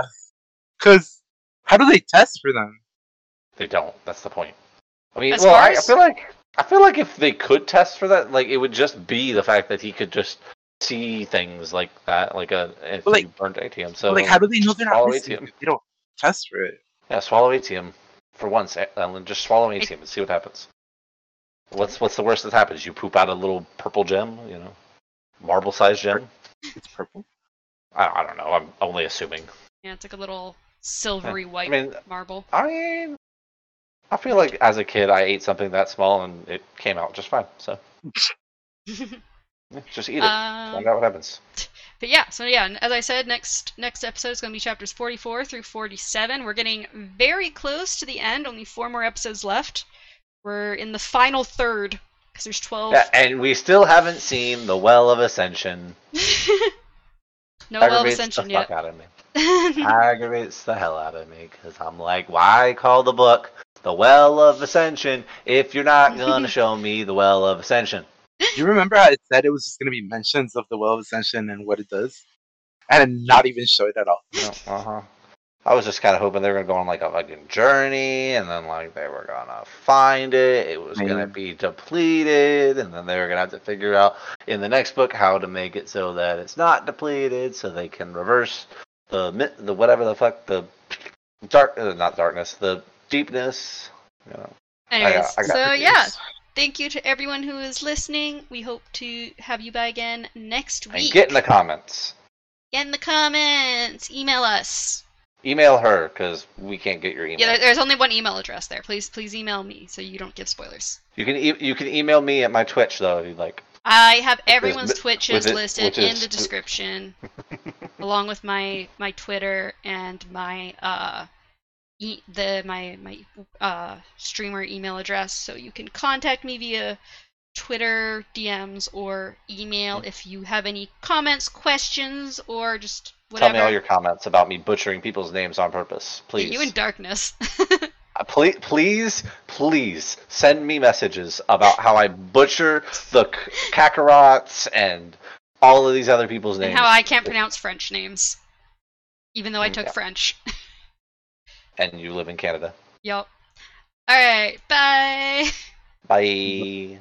Because how do they test for them? They don't. That's the point. I mean, As well, far I, I feel like I feel like if they could test for that, like it would just be the fact that he could just see things like that, like a if Well, like- you burned atium. So like, how do they know they're not swallow missing atium. they don't test for it? Yeah, swallow atium for once, Elend. Just swallow atium and see what happens. What's what's the worst that happens? You poop out a little purple gem, you know, marble-sized gem. It's purple. I, I don't know. I'm only assuming. Yeah, it's like a little silvery white I mean, marble. I mean, I feel like as a kid I ate something that small and it came out just fine. So Yeah, Just eat it. Um, Find out what happens. But yeah, so yeah, as I said, next next episode is going to be chapters 44 through 47. We're getting very close to the end. Only four more episodes left. We're in the final third because there's 12. Yeah, and we still haven't seen the Well of Ascension. no well of Aggravates ascension the yet. fuck out of me. Aggravates the hell out of me because I'm like, why call the book the Well of Ascension if you're not gonna show me the Well of Ascension? Do you remember how it said it was just gonna be mentions of the Well of Ascension and what it does, and not even show it at all? Uh huh. I was just kind of hoping they were gonna go on like a fucking journey, and then like they were gonna find it. It was gonna be depleted, and then they were gonna have to figure out in the next book how to make it so that it's not depleted, so they can reverse the the whatever the fuck the dark uh, not darkness the deepness. You know. Anyways, I got so the yeah, thank you to everyone who is listening. We hope to have you by again next And week. get in the comments. Get in the comments. Email us. Email her because we can't get your email. Yeah, there's only one email address there. Please, please email me so you don't give spoilers. You can e- you can email me at my Twitch though if you'd like. I have everyone's Twitches with it- listed which in is- the description, along with my my Twitter and my uh e- the my my uh streamer email address, so you can contact me via Twitter DMs or email if you have any comments, questions, or just whatever. Tell me all your comments about me butchering people's names on purpose, please. You in darkness. Uh, please, please, please send me messages about how I butcher the K- Kakarots and all of these other people's names. and how I can't pronounce French names, even though I Mm, took yeah. French. And you live in Canada. Yep. All right. Bye. Bye.